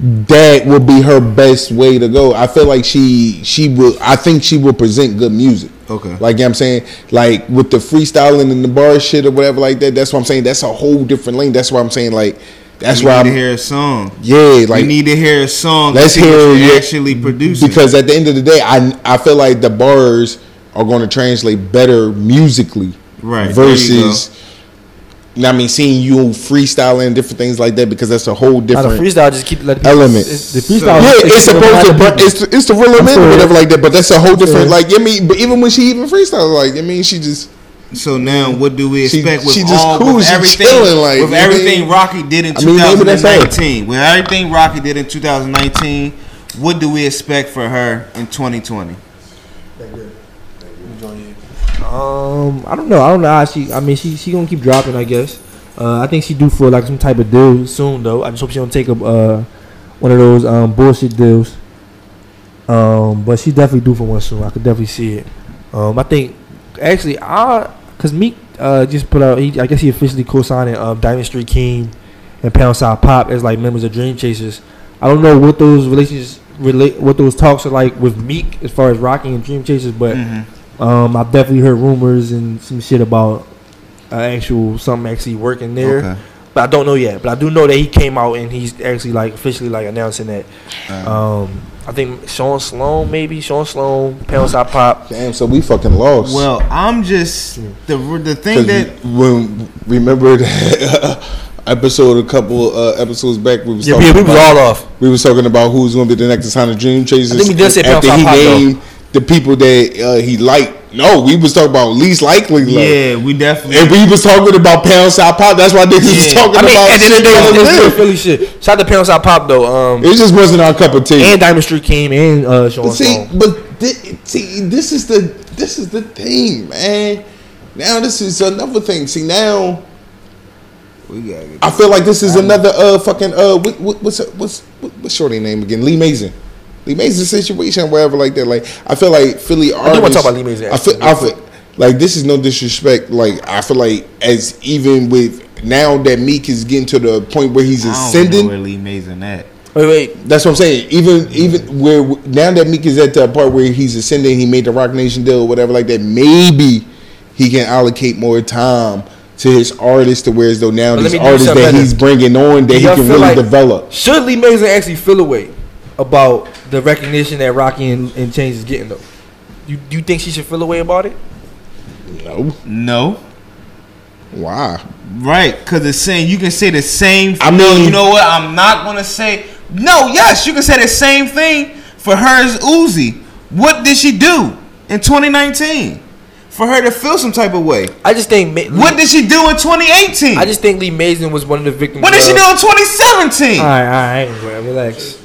that would be her best way to go. I feel like she she will. I think she will present good music. Okay. Like you know what I'm saying, like with the freestyling and the bar shit or whatever like that. That's what I'm saying. That's a whole different lane. That's what I'm saying like. That's we why need I'm. to hear a song Yeah, like we need to hear a song let's to see what hear you're actually producing because at the end of the day, I I feel like the bars are going to translate better musically. Right, Versus. you know I mean, seeing you freestyling different things like that because that's a whole Nah, different the freestyle just keep letting element. it's- The freestyle. yeah, is- it's supposed to, but it's it's to reel them in or whatever like that. But that's a whole different, Yeah. like, I mean, but even when she even freestyle, like, I mean, she just So now, what do we She- expect with she just all cool, with she everything, chilling, like, with you know what I everything mean? Rocky did in I mean, maybe that's her. 2019? With everything Rocky did in 2019, what do we expect for her in 2020? Um, I don't know. I don't know how she. I mean, she she gonna keep dropping. I guess. Uh, I think she do for like some type of deal soon though. I just hope she don't take a uh one of those um bullshit deals. Um, but she definitely do for one soon. I could definitely see it. Um, I think actually, I cause Meek uh just put out. He, I guess he officially co-signed um Diamond Street King and Pound Side Pop as like members of Dream Chasers. I don't know what those relations relate, what those talks are like with Meek as far as Rocky and Dream Chasers, but. Um, I've definitely heard rumors and some shit about uh, actual something actually working there, Okay. but I don't know yet. But I do know that he came out and he's actually like officially like announcing that. Um, I think Sean Sloan maybe Sean Sloan, Pound Side Pop. damn. So we fucking lost. Well, I'm just the the thing 'Cause that when remember that episode a couple uh, episodes back, we was Yeah, talking yeah, we was about, all off. We was talking about who's going to be the next to sign the Dream Chasers. I think we did say after Pound he Side Pop, though. named the people that uh, he liked. No, we was talking about least likely. Like, yeah, we definitely And we was talking about pound side pop. That's why niggas was Yeah. talking I mean, about at the end of the shit day, on it's, it's the real list. Philly shit. Shout out to Pound Side Pop though. Um, It just wasn't our cup of tea. and Diamond Street King and uh, Sean But see, Sloan. but thi- see, this is the this is the thing, man. Now this is another thing. See now, We get I feel like this is another uh fucking uh what, what, what's what's what's shorty name again? Lee Mazin. Lee Mazin situation, whatever like that. Like I feel like Philly I artists. do want to talk about Lee Mazin. I feel, I feel like this is no disrespect. Like I feel like as even with now that Meek is getting to the point where he's I don't know ascending. where Lee Mazin at. Wait, wait. That's what I'm saying. Even even where now that Meek is at that part where he's ascending, he made the Roc Nation deal, or whatever like that. Maybe he can allocate more time to his artists to where as though now But let these artists that better. he's bringing on that he y'all can really like- develop. Should Lee Mazin actually feel away about the recognition that Rocky and, and Change is getting though? You do you think she should feel away about it? No. No. Why? Right, because it's saying you can say the same. Thing. I no, mean- you know what? I'm not gonna say. No, yes, you can say the same thing for her as Uzi. What did she do in 2019 for her to feel some type of way? I just think. Ma- What did she do in 2018? I just think Lee Mazin was one of the victims. what did she do in 2017? All right, all right, all right, relax,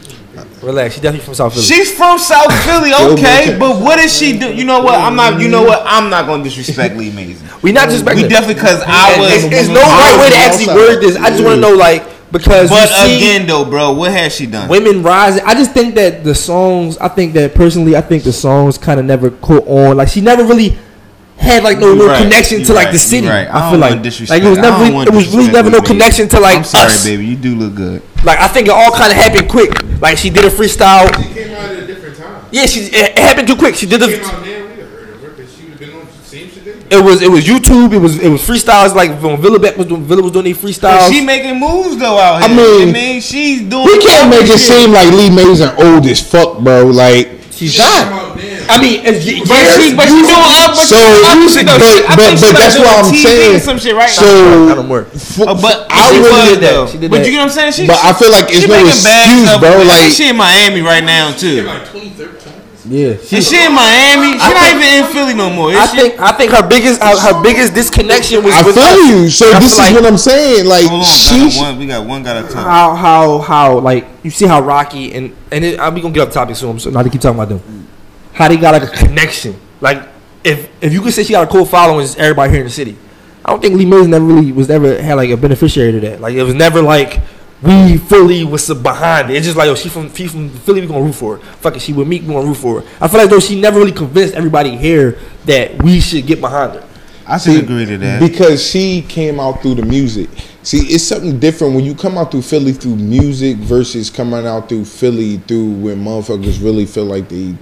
relax. She definitely from South Philly. She's from South Philly, okay, but what did she do? You know what? I'm not. You know what? I'm not gonna disrespect Lee Mazin. we not just We definitely because I was. It's, it's no right way to actually word this. I just want to know, like, because But see again, though, bro, what has she done? women rising. I just think that the songs. I think that personally, I think the songs kind of never caught on. Like she never really had like no You real right, connection you to like right, the you city. right. I, don't feel like disrespect. like it was I never. don't Really, wanna it was really never no Lee Mazin. connection to like I'm sorry, us. baby. You do look good. Like I think it all kind of happened quick. Like she did a freestyle. She came out at a different time. Yeah, she it, it happened too quick. She did Came the. out now, we'd have heard of her, but she would have been on the same shit. It was it was YouTube. It was it was freestyles. Like when Villa Beck was doing Villa was doing these freestyles. She making moves though out I here. mean, I mean, she's doing. We can't make it shit. seem like Lee Mazin old as fuck, bro. Like She's not. I mean, it's, But she, but she doing up. But So, she opposite though. but- She- I but- think she but that's doing what I'm TV saying. Some shit right So now. That don't work. f- Uh, but I she would- was did that. She did But that. you get what I'm saying? She, But I feel like it's she no making bags excuse, bro. I Like she in Miami right now too. Like 2013. Yeah, Is she in Miami? She I not think- even in Philly no more. Is I she? think I think her biggest her, her biggest disconnection was I with us. feel you. So I this is like- what I'm saying. Like Hold on, she, got one. We got one. Got a talk. how how how like you see how Rocky and and it, I'm we gonna get off the topic soon, so not to keep talking about them. How they got like a connection. Like if if you could say she got a cool following, it's everybody here in the city. I don't think Lee Mazin never really was ever had like a beneficiary to that. Like it was never like we Philly was behind it. It's just like yo, she from she from Philly, we gonna root for her. Fuck it, she with me, we gonna root for her. I feel like though she never really convinced everybody here that we should get behind her. I should agree to that. because she came out through the music. See, it's something different when you come out through Philly through music versus coming out through Philly through when motherfuckers really feel like they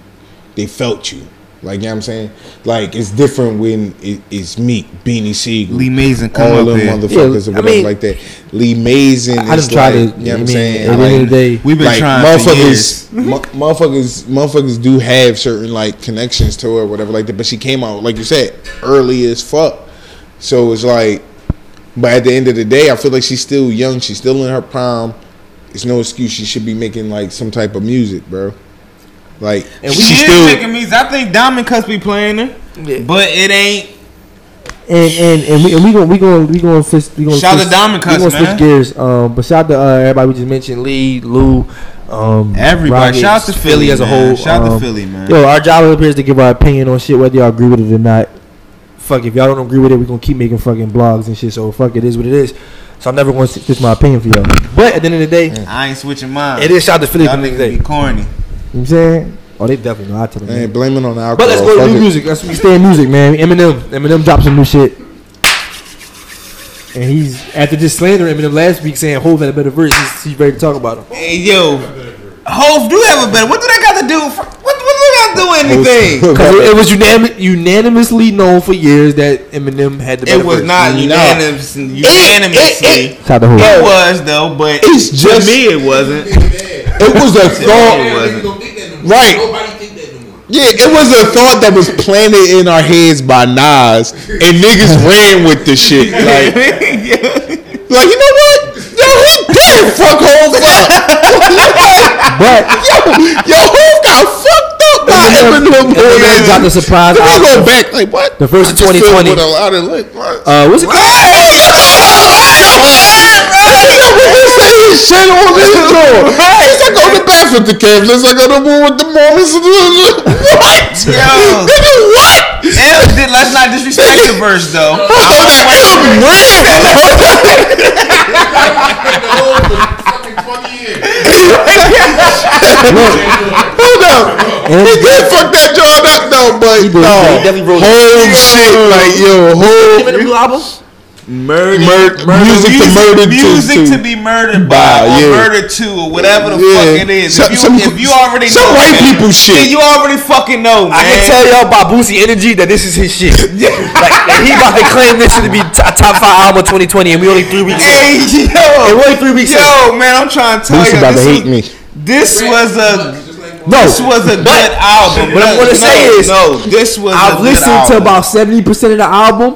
they felt you. Like you know what I'm saying? Like it's different when it, it's me, Beanie Sigel, Lee Mazin come all up them motherfuckers Yeah, or I whatever like that. Lee Mazin I is done tried like, to- you know what I I'm mean, saying? at the end of the day- We've been like trying for years. motherfuckers, mu- motherfuckers, motherfuckers do have certain like connections to her, whatever like that. But she came out like you said early as fuck, so it's like. But at the end of the day, I feel like she's still young. She's still in her prime. It's no excuse. She should be making like some type of music, bro. Like And we she is still. making music. I think Diamond Cuts be playing her, but it ain't. And and and we and we gonna we gonna we gonna switch we gonna Shout out switch, to Diamond we Cuts, gonna switch gears. Um, but shout out to uh, everybody we just mentioned, Lee, Lou, um, Everybody. Shout out to Philly, as a man. whole. Shout out to um, Philly, man. Yo, our job up here is to give our opinion on shit, whether y'all agree with it or not. Fuck, if y'all don't agree with it, we gonna keep making fucking blogs and shit. So fuck, it is what it is. So I'm never gonna switch my opinion for y'all. But at the end of the day, I ain't switching mine. It is shout out to Philly Y'all for niggas be corny. What I'm saying? Oh, they definitely know. I tell them. Man, blame it on the alcohol. But let's go to new music. Let's we stay in music, man. Eminem, Eminem dropped some new shit, and he's after just slandering Eminem last week, saying Hov had a better verse. He's, he's ready to talk about him. Hey, yo, Hove do have a better. What do that got to do? For, what, what do that do anything? Because it, it was unanim- unanimously known for years that Eminem had the better It was verse. not unanimous, unanimously. Shout out to Hov. It was though, but It's to just- me it wasn't. It was a It thought. wasn't. Right. Yeah, it was a thought that was planted in our heads by Nas, and niggas ran with the shit. Like, like you know what? Yo, he did fuck Hov up. But yo, yo, Hov got fucked up by Eminem. Eminem boy. dropped a surprise Then we go back like what? The first of 2020. With a lot of like, what? Uh, what's it called? Shit on this joint. He's like on the bathroom with the Cavs. It's like on the one with the Mormons. What? Yo. Nigga, what? M did, let's not disrespect the verse though. Hold on, that M Hold up. He did fuck that joint up though, but He did, no. he definitely wrote. Whole shit, like yo, whole Give it a new album. Murder, Mur- music to murder to- music to- to, be murdered by, by, or yeah. murdered to, or whatever the Yeah. fuck it is. Some- if, you, some- if you already some know, white man, people shit. then you already fucking know, man. I can tell y'all by Boosie Energy that this is his shit. like that he about to claim this to be top, top five album of 2020, and we only three weeks. Hey in. yo, And we only three weeks. in. yo, man, I'm trying to tell Boosie you, about to this, hate was, me. this was a No, this was a good album. what I'm No, gonna say is, no, this was. I've a good listened to about seventy percent of the album,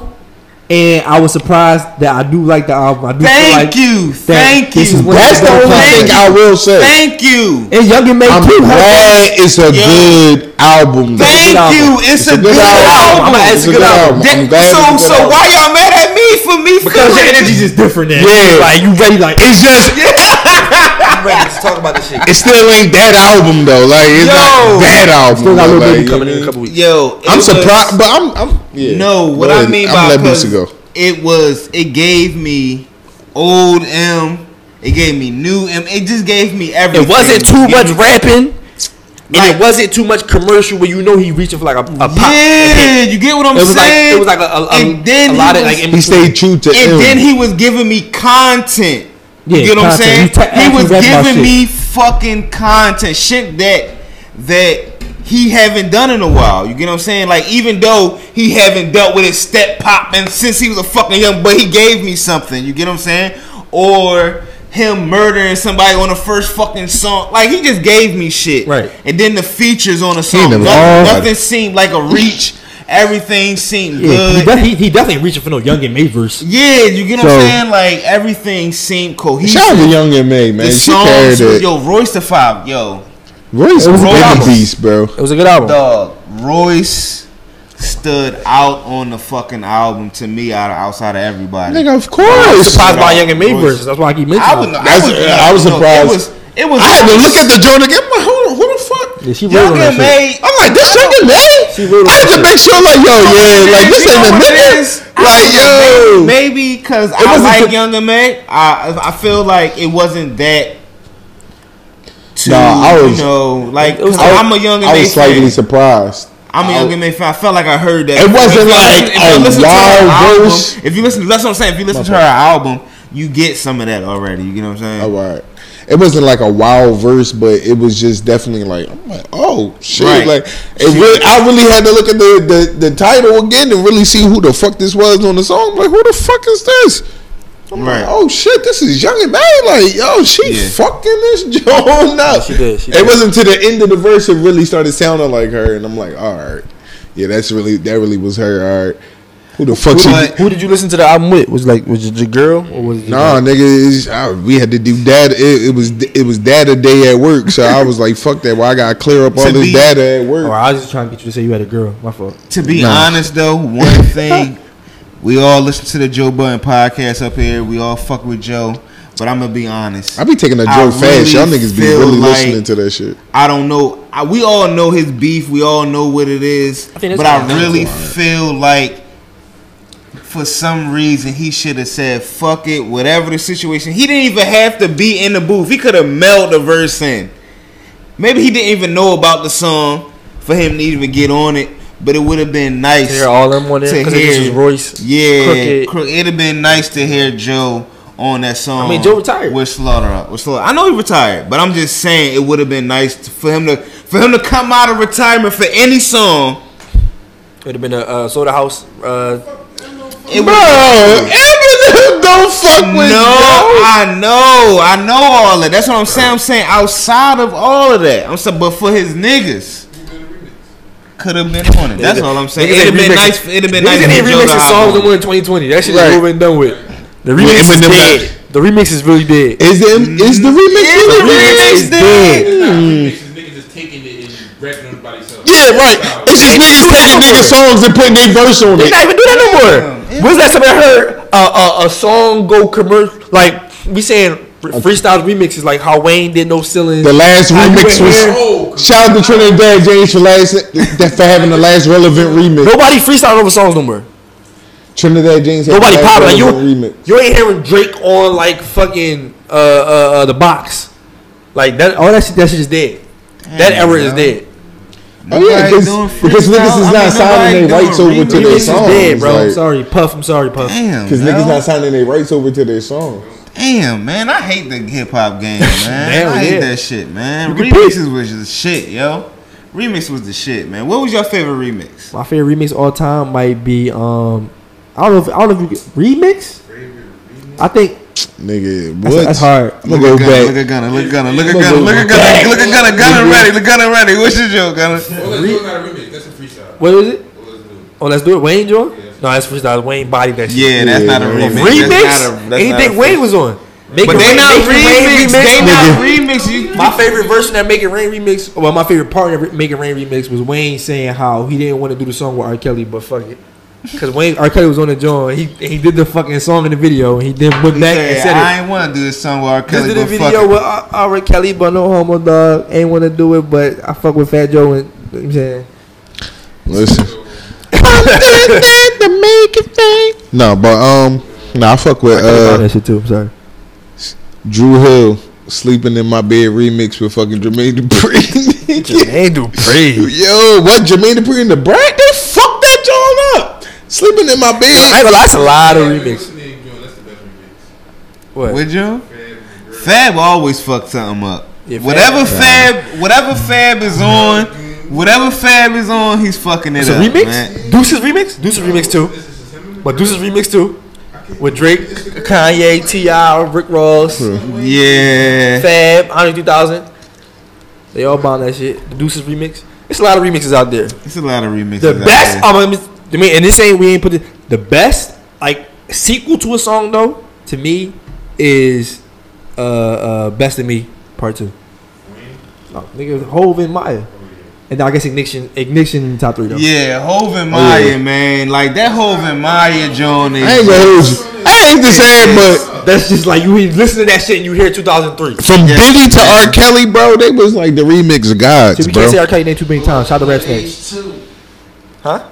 and I was surprised that I do like the album. I do feel Thank like you, thank you. is one That's the only thing I will say. Thank you. And Young M.A I'm too. glad it's a Yo. good album. though. Thank album. you. It's, It's a, good, album. I'ma It's a good album. That- so, good so album. why y'all mad at me for me? because your feeling- energy's just different. Then. Yeah. like you ready? Like It's just I'm ready to talk about this shit. it still ain't that album though. Like it's Yo. not that album. Still got though, little like, baby you coming in a couple weeks. Yo, it I'm was- surprised, but I'm. I'm yeah. No, what Go I mean I'm by gonna because it was it gave me old M. It gave me new M. It just gave me everything. It wasn't too It much gave me- rapping. And Like- it wasn't too much commercial where you know he reaching for like a, a pop. Yeah, you get what I'm It was like saying. it was like a, a, a, and then a lot he of like He stayed true to and M. then he was giving me content. Yeah, you get what I'm saying? He ta- He was giving me fucking content, shit that that he haven't done in a while. You get what I'm saying? Like even though he haven't dealt with his step popping since he was a fucking young, but he gave me something. You get what I'm saying? Or him murdering somebody on the first fucking song. Like he just gave me shit. Right. And then the features on the song. Nothing, nothing seemed like a reach. Everything seemed Yeah, he, good. def- he, he definitely ain't reaching for no Young M.A verse. Yeah, you get what I'm saying? Like everything seemed cohesive. Shout out to Young M.A, man. the She carried songs, it. yo, Royce the Five, yo, Royce It was a was good a album. beast, bro. It was a good album. dog, Royce stood out on the fucking album to me out outside of everybody. Nigga, of I was course. surprised by Young M.A Royce. verse. That's why I keep mentioning. I it. would, I, That's- was, I was no, surprised. It was, it was. I had to look at the joint again. I'm hold on, who the fuck? Yeah, she Young wrote on that and shit. May. I'm like, this Young M.A? She wrote on I had to make sure, like, yo, yeah, like this ain't a what nigga. Like, yo. maybe because I wasn't like Young M.A. I I feel like it wasn't that. Too, Nah, I was- you know, like It was- I, I'm a Young and I May was slightly fan. surprised. I'm a I- Young M.A fan. I felt like I heard that. It wasn't If like listen- if you a listen to wild album- verse. If you listen, that's what I'm saying. If you listen to her album, you get some of that already. You know what I'm saying? All right. It wasn't like a wild verse, but it was just definitely like I'm like, oh shit! Right. Like it really, I really had to look at the, the the title again and really see who the fuck this was on the song. I'm like, who the fuck is this? I'm Right. like, oh shit, this is Young M.A. Like, yo, she Yeah. fucking this joint up. she did, she it did. wasn't to the end of the verse it really started sounding like her, and I'm like, all right, yeah, that's really that really was her. All right, who the fuck Who, she? did- who did you listen to the album with? Was like was it your girl or was it Nah, nigga, I, we had to do data. It, it was it was data day at work, so I was like, "Fuck that!" Well, I gotta clear up all To this be- data at Or work. Oh, I was just trying to get you to say you had a girl. My fault. To be Nah. honest, though, one thing we all listen to the Joe Budden podcast up here. We all fuck with Joe, but I'm gonna be honest. I be taking a I joke fast. Y'all niggas be really like- listening to that shit. I don't know. I, we all know his beef. We all know what it is. I but I what it is. really feel like, for some reason, he should have said "fuck it," whatever the situation. He didn't even have to be in the booth. He could have mailed the verse in. Maybe he didn't even know about the song for him to even get on it. But it would have been nice To hear all them on there because this was Royce. Yeah, Crooked. It'd have been nice to hear Joe on that song. I mean, Joe retired. with Slaughter. With Slaughter. I know he retired, but I'm just saying it would have been nice to, for him to for him to come out of retirement for any song. It would have been a uh, soda house. Uh, It Bro, Eminem don't fuck no, with Joe. I know, I know all of that. That's what I'm saying. I'm saying outside of all of that, I'm saying, but for his niggas. Could have been on it. That's all I'm saying. It'd have been nice. It'd have been nice. Niggas for ain't Joe to remixing hop songs on and it. win 2020. That shit Right. is over and done with. The remix is Eminem dead. The remix is really dead. Is the is the mm. remix? Is the remix is dead? Niggas, niggas just taking it and rapping on everybody's else. Yeah, right. It's just niggas taking nigga songs and putting their verse on it. They it. not even do that no more. When's that time I heard a, a, a song go commercial? Like we saying freestyle remixes like how Wayne did no ceilings. The last How remix went here. was shout out to Trinidad James for last that for having the last relevant remix. Nobody freestyle over songs no more. Trinidad James Nobody the popping. Like, relevant remix. you, you ain't hearing Drake on like fucking uh, uh, uh the box. Like that, all that shit. That shit is dead. that era is dead. Oh yeah, because because niggas freestyle. is I not mean, signing their rights over to their Remix songs. dead, bro. I'm sorry, Puff. I'm sorry, Puff. Damn, Because niggas yo. not signing their rights over to their songs. Damn, man, I hate the hip hop game, man. Damn, I hate yeah. that shit, man. Remixes was the shit, yo. Remix was the shit, man. What was your favorite remix? My favorite remix all time might be um, I don't know if I don't know if you could, remix. I think Nigga, That's- what? that's hard. I'm gonna Look at Gunna, back. look at Gunna, look at Gunna, look at I'ma Gunna, go look at back. Gunna, look at Gunna, Gunna ready, look Gunna ready. What's your joke, Gunna? Oh, let's do it, a remix. That's a freestyle. what was it? Oh, let's do it. Wayne joint? No, that's freestyle. Wayne body that shit. Yeah, that's not a Yeah, remix. remix. That's not a, that's Anything not a Wayne was on. Make But they Rain- not Make It Rain remix. They not remix. You, My favorite version that Make It Rain remix, well, my favorite part of Make It Rain remix was Wayne saying how he didn't want to do the song with R. Kelly, but fuck it. Because Wayne R. Kelly was on the joint, he he did the fucking song in the video, and he then went He back said, and said I it. ain't want to do this song with R. This Kelly, did a but fuck video with R. R. Kelly, but no homo dog. Ain't want to do it, but I fuck with Fat Joe and you know what I'm saying. Listen. No, but um, nah, I fuck with Uh, that shit too. I'm sorry. Dru Hill sleeping in my bed remix with fucking Jermaine Dupri. Jermaine Dupri. Yo, what Jermaine Dupri and the Brat? They fucked that joint up. Sleeping in my I bed. ain't gonna lie, that's a lot of remix. What? Would you? Fab always fuck something up. Yeah, Fab- whatever Fab, whatever Fab is on, whatever Fab is on, he's fucking it It's a remix? Man. Deuces remix? Deuces remix too. But Deuces remix too. With Drake, Kanye, T.I., Rick Ross, Yeah. Fab, Andre 3000. They all bound that shit. The Deuces remix. It's a lot of remixes out there. It's a lot of remixes. The out best, there. I mean, I mean, and this ain't, we ain't put it, the best, like, sequel to a song though, to me, is uh, uh, Best of Me, part two. Oh, nigga, Hove and Mya. And I guess Ignition, Ignition top three though. Yeah, Hove and Oh, Mya, yeah. man. Like that Hove and Mya joint. I ain't gonna hold you. I ain't just saying, but That's just like you listen to that shit and you hear 2003. from Biggie to R. Kelly, bro, they was like the remix gods, So we bro. can't say R. Kelly name too many times. Shout out to Rap Snakes. Age two. Huh?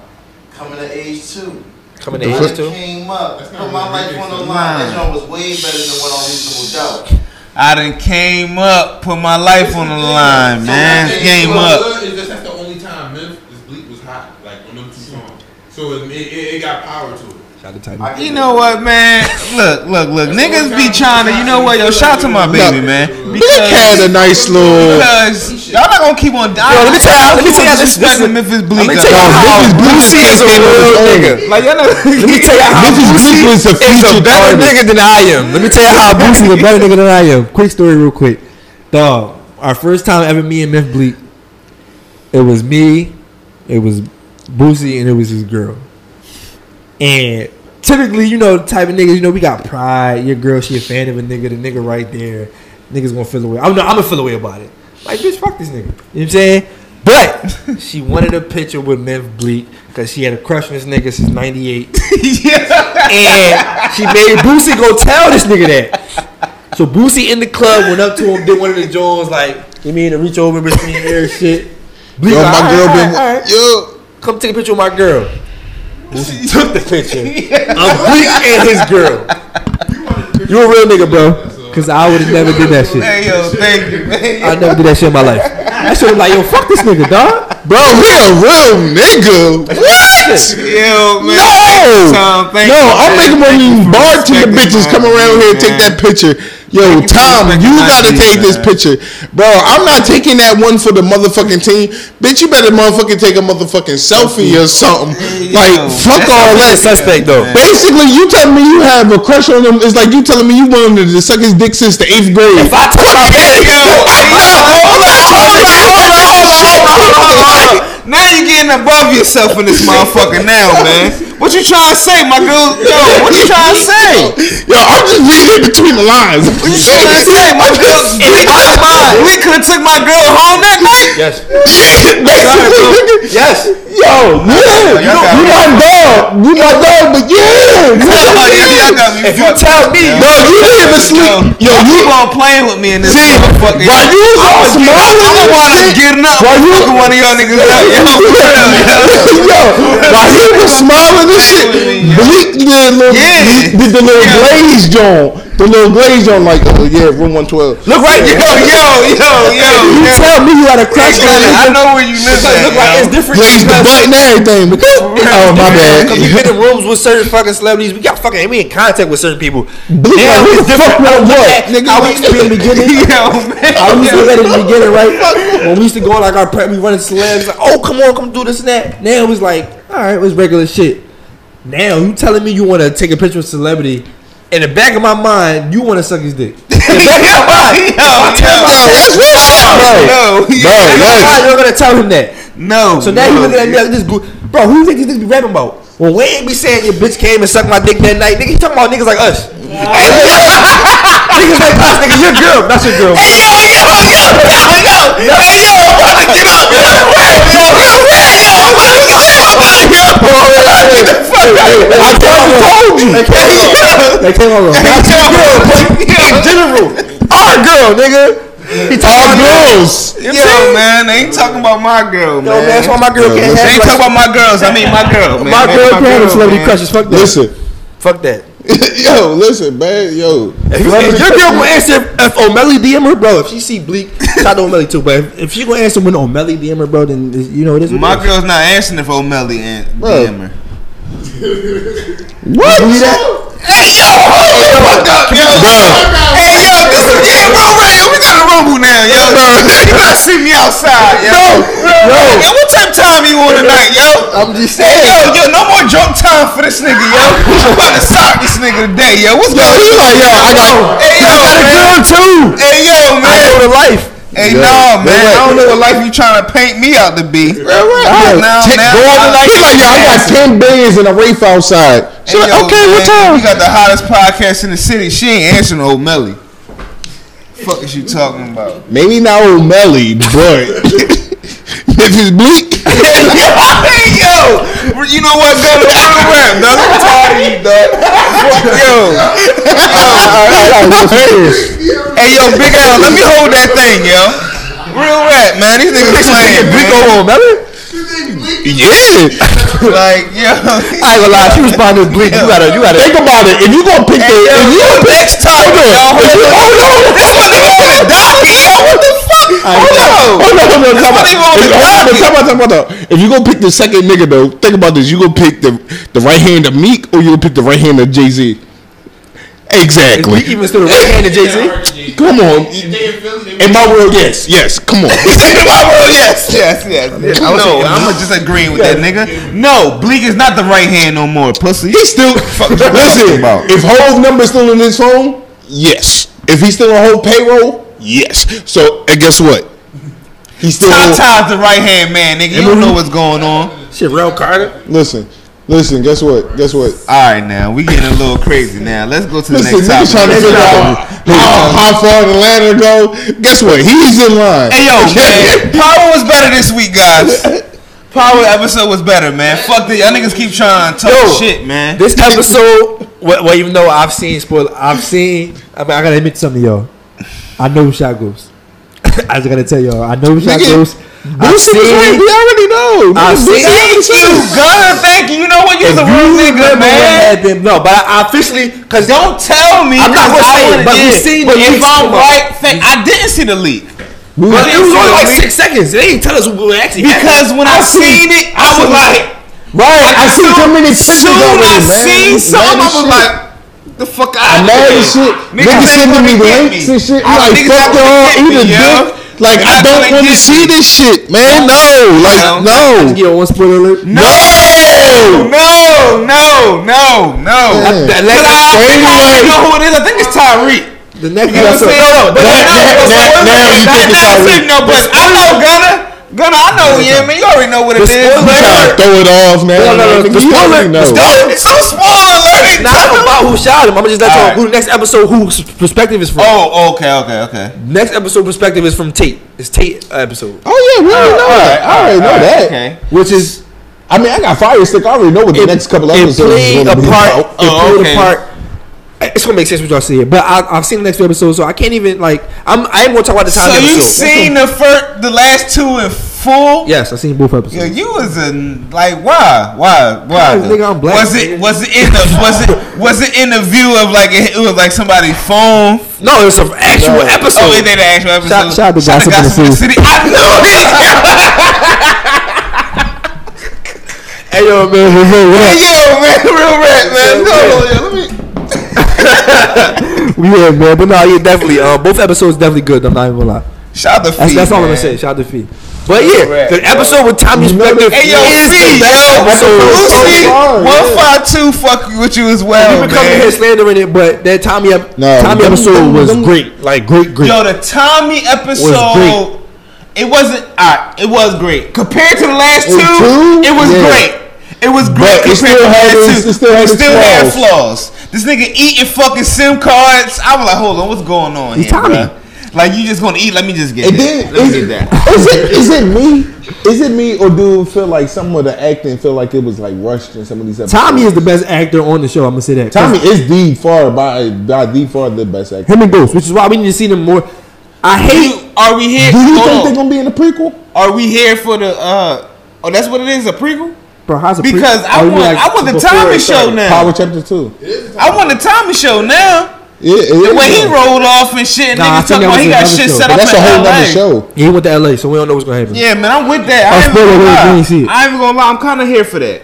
Coming to age two. Coming to The age two. Came up. Put my life on the line. That joint was way better than what on reasonable doubt. I done came up, put my life on the line, man. Came up. Is that, that's the only time Memphis Bleek was hot, like on them two songs. So it, it, it got power to it. Shout out to Titan. You know what, man? Look, look, look. Niggas be trying to. You know what? Yo, shout out to my baby, man. Blick had a nice little. Because y'all not gonna keep on. Yo, let me tell you. Let me tell you this. this disrespecting Memphis Bleek. Let me tell you up. how Memphis Bleek Boosie is a came real nigga. Like y'all know. Let me tell you how Memphis Bleek Boosie was a is a featured better artist. nigga than I am. Let me tell you how Boosie is a better nigga than I am. Quick story, real quick. Dog, our first time ever me and Myth Bleek, it was me, it was Boosie, and it was his girl. And typically, you know, the type of niggas, you know, we got pride. Your girl, she a fan of a nigga, the nigga right there. Niggas gonna feel away. I'm not, I'm gonna feel away about it. Like, bitch, fuck this nigga. You know what I'm saying? But she wanted a picture with Memphis Bleek because she had a crush on this nigga since '98, and she made Boosie go tell this nigga that. So Boosie in the club went up to him, did one of the Jones like, "You mean to reach over between air shit?" Bleek Yo, my "All girl right, been. all right, all right. Yo, Come take a picture with my girl. Boosie took the picture of Bleek and his girl. You a real nigga, bro. Cause I would have never did that shit. Hey yo, thank you, man. I never did that shit in my life. I should have like, yo, fuck this nigga, dog. bro, he a real nigga. What? Yo, man. No, Tom, thank no, you, I'm making one of Thank these bartender bitches my come around here and take that picture. Yo, Thank you for Tom, you gotta take this picture, bro. I'm not taking that one for the motherfucking team, bitch. You better motherfucking take a motherfucking selfie or something. Like, fuck all that. suspect though. Basically, you telling me you have a crush on him. It's like you telling me you wanted to suck his dick since the eighth grade. If I took my hold on, hold on, hold on, hold on, hold on, hold on, hold on. Now you're getting above yourself in this motherfucker now, man. What you trying to say, my girl? Yo, what you trying to say? Yo, I'm just reading between the lines. What you You trying to say, my girl? Bleek could have took my girl home that night. Yes. Basically, Yes. Yo, yeah, you, got you me. my dog, you my dog, but yeah, Oh, yeah, y'all got me If you fucked tell up, me, yo. bro, you didn't even sleep. Yo, Yo, you you on playing with me in this See, motherfucker. while you was all I'm smiling gonna and wind up shit, getting up while and you- fucking one of y'all niggas up. Yo, for real, yo. yo, while he was smiling and shit, Bleek did a little, Yeah. did the little Yeah. glaze joint, the little glaze joint, like, oh yeah, room one twelve. Look right Yo, there. yo, yo, yo. You yo. tell me you had a crush on it. I know where you live Look, look like it's different. Glaze the because- butt and everything. But, oh my bad. Because we bad. been in rooms with certain fucking celebrities. We got fucking. We in contact with certain people. Bleek, Now like, it's who fuck different. what? Nigga, I used to be in the beginning. Yo, man. I used to get in the beginning, right? When we used to go on like our prep, we running celebs. Like, oh, come on, come do this and that. Now it was like, all right, it was regular shit. Now you telling me you want to take a picture with a celebrity. In the back of my mind, you want to suck his dick. In the back of my mind, I'm telling myself, No, Bro, in my yes. mind, you're gonna tell him that. no. So now no. you looking at me like this, bro. Who you think this nigga be rapping about? Well, we ain't be saying your bitch came and sucked my dick that night. Nigga, he talking about niggas like us. niggas like us, nigga. Your girl, not your girl. Hey, yo, yo, yo, yo, yo. Hey, yo, I'm about to get up. Yo, yo, yo, yo, yo, I'm about to get up. Get the fuck out. I told you. They came on. They came on. Not your girl, but in general, our girl, nigga. He talking All about girls. Yo, man, they ain't talking about my girl, man. Yo, man, that's why my girl can't have. They ain't talking about my girls. I mean, my girl, man. My girl can't have celebrity crushes. Fuck that. Listen, Fuck that. yo, listen, man, yo. If, you, if your girl gonna answer if Omelly DM her, bro, if she see Bleek, shout out to Omelly too, but if, if she gonna answer when Omelly DM her, bro, then you know it is. My girl's not answering if Omelly and Bro. DM her. What? You that? Hey yo, hold the fuck up, yo. Hey yo, this is yeah, bro, right? We got a rumble now, yo. You gotta see me outside, yo. Yo, yo, what type of time you on tonight, yo? I'm just Hey, saying. yo, yo, no more drunk time for this nigga, yo. I'm about to sock this nigga today, yo. What's Yo, going he on? like, yo, I got, Hey, yo, I got a man. girl too. Hey, yo, I man. know the life. Hey, Yo, nah, man. I don't know what life you trying to paint me out to be. Right, Now, Take- now, I- tonight. He like, yo, I got ten bands in a Rafe outside. She Hey, like, yo, okay, what time? You got the hottest podcast in the city. She ain't answering Omelly. Fuck is you talking about? Maybe not Omelly, but Memphis Bleek. hey yo, you know what? Go to real rap, dog. I'm tired of you, dog. Yo. Hey yo, Big Al, let me hold that thing, yo. Real rap, man. These niggas playing. Over Omelly? Yeah. Like yo. I ain't gonna lie, she responded to Bleek. You gotta, you gotta. Think about it. If you gonna pick the, if you pick, next topic, hold on. If you- hold on. One nigga finna die. Yo, what the fuck? Hold on. Hold on, hold on, time out. This one If- nigga hold on, finna time die. out, time out, time out. If you gonna pick the second nigga though, think about this. You gonna pick the the right hand of Meek or you gonna pick the right hand of Jay Z? Is Exactly. Bleek even still the right hand of Jay Z? Come on. In Philly, they In my world, yes, yes. Come on. In my world, yes, yes, yes. yes. No, I'm just agreeing with that nigga. No, Bleek is not the right hand no more, pussy. He's still listen. If Hove number still in his phone, yes. If he's still on whole payroll, yes. So and guess what? He's still. Tata's the right hand man, nigga. You don't know what's going on. Shit, Real Carter. Listen, listen. Guess what? Guess what? All right, now we getting a little crazy. Now let's go to the Listen, next niggas trying topic. to figure out how, how far the ladder go. Guess what? He's in line. Hey yo, man, Power was better this week, guys. Power episode was better, man. Fuck that, y'all niggas keep trying to talk Yo, shit, man. This episode, well, well, even though I've seen spoil, I've seen. I mean, I gotta admit something, to y'all. I know who shot Ghost. I just gotta tell y'all, I know who shot Nigga, Ghost. Boosie was right. We already know. I've Nigga, seen- Boosie already Thank you. Gunner. Thank you. You know what? You're the real nigga, man. been, no, but I, I officially because Don't tell me. I'm not gonna say it, but we seen the If I'm right, thank, I didn't see the leak. But it was only like six seconds. They didn't tell us what actually Because when I seen it, I was like, Right, I, see too many pictures soon already, I man. seen some, I was like, the fuck out I'm mad as shit. Niggas sending me links and shit. I'm like, niggas fuck y'all, eat a dick. Like, I don't want to see this shit, man. No, like, no. Get one spoiler alert. No, no, no, no, no. That Cause next, I, I think I already know who it is. I think it's Tariq. the next You know what I'm episode. saying? No, no, but But Now- no, now- but now- spoiler- now you not- think it's Tariq. No, but I know Gunner. I know, yeah, man. You already know what it The is. spoiler alert. Throw it off now. No, no, no. Nigga, The you spoiler- already the spoiler- It's so spoiler alert. Not about who shot him. I'm gonna just let you know who the next episode whose perspective is from. Oh, okay, okay, okay. Next episode perspective is from Tate. It's Tate episode. Oh yeah, we already oh, know that. I already know that. Okay. Which is, I mean, I got Fire Stick. I already know what the next couple episodes is played going a to be part. Oh, it Oh, played okay. a part. It's gonna make sense what y'all see here, but I, I've seen the next few episodes, so I can't even like. I'm. I am gonna talk about the time So you episode. seen the first, the last two in full? Yes, I seen both episodes. Yo, you was a like why why why? Nigga, I'm black, was it was it in the was it was it in the view of like it, it was like somebody's phone? No, it was an actual Oh, episode. Oh, it did an actual episode. Shout- shout out to Shout Gossip in the City. I knew it. Hey yo, man, what up? Hey, yo, man, real rap, man. No, yo, let me. We here, man, but no, yeah, definitely. Uh, both episodes definitely good. I'm not even gonna lie. Shout out to That's, Fee, that's all I'm gonna say. Shout out to Fee. But yeah, the episode with Tommy Spector Hey yo, is Fee, the best yo, episode. Lucy, one five two, fuck you with you as well, We been coming here slandering it, but that Tommy ep- No, Tommy them- episode them- was them- great, like great, great. Yo, the Tommy episode. great. It wasn't. Alright, it was great compared to the last two. two? It was Yeah. great. It was great But it compared still to the last two. it still had its had flaws. Flaws. This nigga eating fucking SIM cards. I was like, hold on, what's going on He's here, Tommy. Like you just gonna eat? Let me just get it. that. then Let me is, get that. is it is it me? Is it me or do it feel like some of the acting feel like it was like rushed in some of these episodes? Tommy is the best actor on the show. I'm gonna say that. Tommy is the far by by the far the best actor. him and Ghost, which is why we need to see them more. I hate. You- Are we here? Do you think on. they're gonna be in the prequel? Are we here for the? uh Oh, that's what it is. A prequel. Bro, how's a pre- Because I Oh, want, like, I want the Tommy show now. Power Chapter Two. I want the Tommy show now. Yeah, it The is way he rolled off and shit, Nah, niggas talking about he got shit show. set But up that's a whole LA. nother show. Yeah, he went to LA, so we don't know what's gonna happen. Yeah, man, I'm with that. I'll I ain't gonna lie. you see it. I ain't even gonna lie. I'm kind of here for that.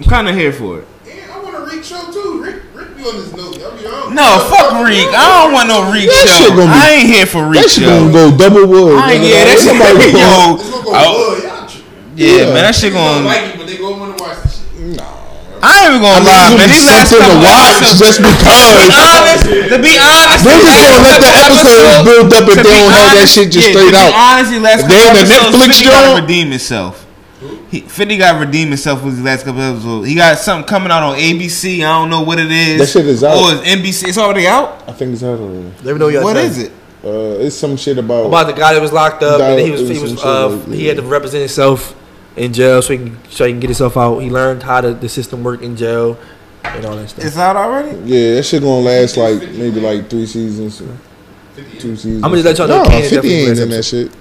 I'm kind of here for it. Yeah, I want a Reek show too. Rick, Rick be on this note. I'll be honest. No, fuck Reek. I don't want no Reek That show. shit gonna be- I ain't here for Reek That shit gonna go double wood. I ain't, nigga. yeah, that shit Somebody gonna- It's gonna go I- blood. Y'all tripping. Yeah, man, that shit They gonna going. like it, but they gonna want to watch this shit. I ain't even gonna I mean, lie, it's man. gonna be These last something to couple watch episodes- just because. To be because. honest, to be honest, They're just gonna let the couple episodes build up if they don't have that shit just yeah, straight to out. Be honest, these last If couple they the episodes, Netflix 50 gotta joint- redeem himself. He, 50 got to redeem himself with his last couple episodes. He got something coming out on ABC. I don't know what it is. That shit is out. Oh, it's NBC. It's already out. I think it's out already. Let me know y'all What done. is it? Uh, it's some shit about. About the guy that was locked up, and he was, was he was, uh, like- he had to represent himself in jail so he can so he can get himself out. He learned how the, the system worked in jail and all that stuff. It's out already. Yeah, that shit gonna last like maybe like three seasons, two seasons. I'ma just let y'all know Nah, Kane Fifty definitely ain't in that shit.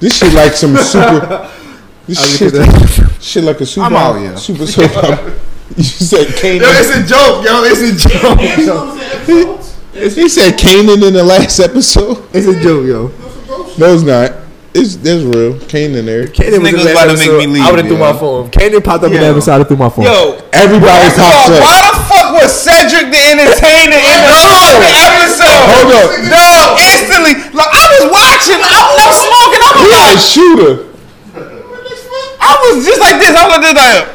This shit like some super. This I'll shit, shit like a super. I'm out, yeah. Super super. opera. You said Kanan. Yo, it's a joke, yo. It's a joke. He said Kanan in the last episode. It's a joke, yo. No, it's not. It's that's real. Kanan there. Kanan was in nigga's about last to make me leave, I would have threw yo. my phone. Kanan popped up in the Yo. episode. I threw my phone. Yo, Everybody First of pops up. why the fuck was Cedric the Entertainer in the fucking episode? Hold up. No, instantly. Like I was watching, I was I'm smoking. I was He like, a shooter. I was just like this. I was just like,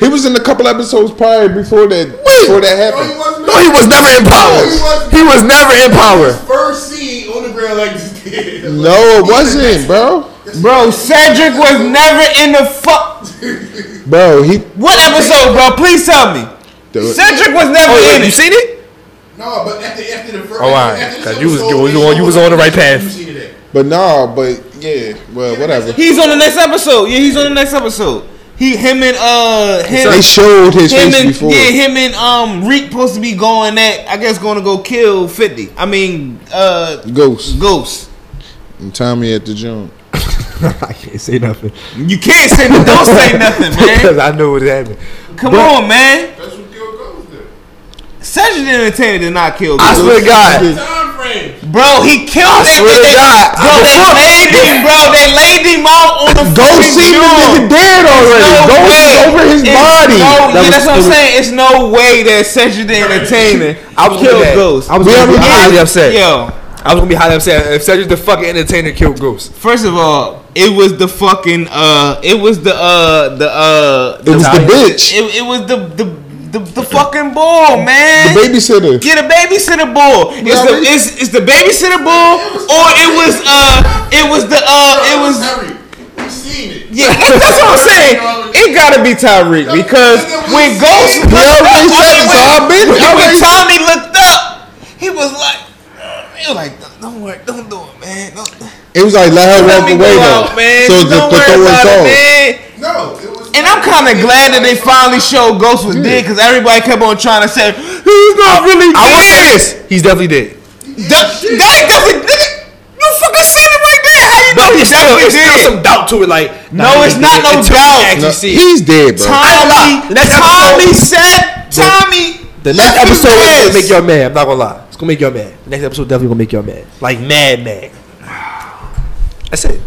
He was in a couple episodes prior before that. Before that happened. No, he was never in power. He was never in power. First scene on the ground like this did. No, it wasn't, bro. bro, Cedric was never in the fuck. Bro, he. What episode, bro? Please tell me. Cedric was never Oh, in wait, you it. seen it? No, but after after the first. Oh, all right. Because you was- you on- you was on the right path. you seen it. But nah, but yeah, well, whatever. He's on the next episode. Yeah, he's on the next episode. He, him and uh, him. They showed his him face and before. yeah, him and um Reek supposed to be going at I guess going to go kill Fifty. I mean uh Ghost Ghost. and Tommy at the jump. I can't say nothing. You can't say no- don't say nothing, man. Because I know what happened. Come But- on, man. That's what Gil Ghost did. Cedric the Entertainer did not kill I Ghost. swear to God. Time frame. Bro, he killed I that swear to they- God. Bro, they Before- laid him, bro. They laid him out on the Ghost fucking seen the nigga dead already. No Ghost way. is over his It's body. No, That yeah, was- that's what I'm was- saying. It's no way that Cedric the Entertainer I was gonna killed. Ghost. I was We gonna be already- highly upset. Yo, I was gonna be highly upset if Cedric the fucking entertainer killed Ghost. first of all, it was the fucking uh, it was the uh, the uh, It was the bitch, it, it was the the the, the fucking bull, man. the babysitter. Get a babysitter bull. It's the already- it's, it's the babysitter bull, or it was uh it was the uh it was Harry. Yeah, that's what I'm saying. It gotta be Tariq because when Ghost looked up, already said it, so been- when, when Tommy looked up, he was like, he was like, don't worry, don't do it, man. Don't, It was like let her walk away though. man. So don't the, the worry throw about was it, off. man. No, it was. And I'm kind of glad that they finally showed Ghost was dead because everybody kept on trying to say he's not really dead. I will say this: he's definitely dead. That, that ain't definitely nigga. You fucking said it right there. How you know But he's it's still, definitely it's still dead? some doubt to it. Like, No, it's not no until doubt. No, he's dead, bro. Tommy, The Tommy said, Tommy. The next left episode is gonna make y'all mad. I'm not gonna lie. It's gonna make y'all mad. The next episode definitely gonna make y'all mad. Like mad, mad. That's it.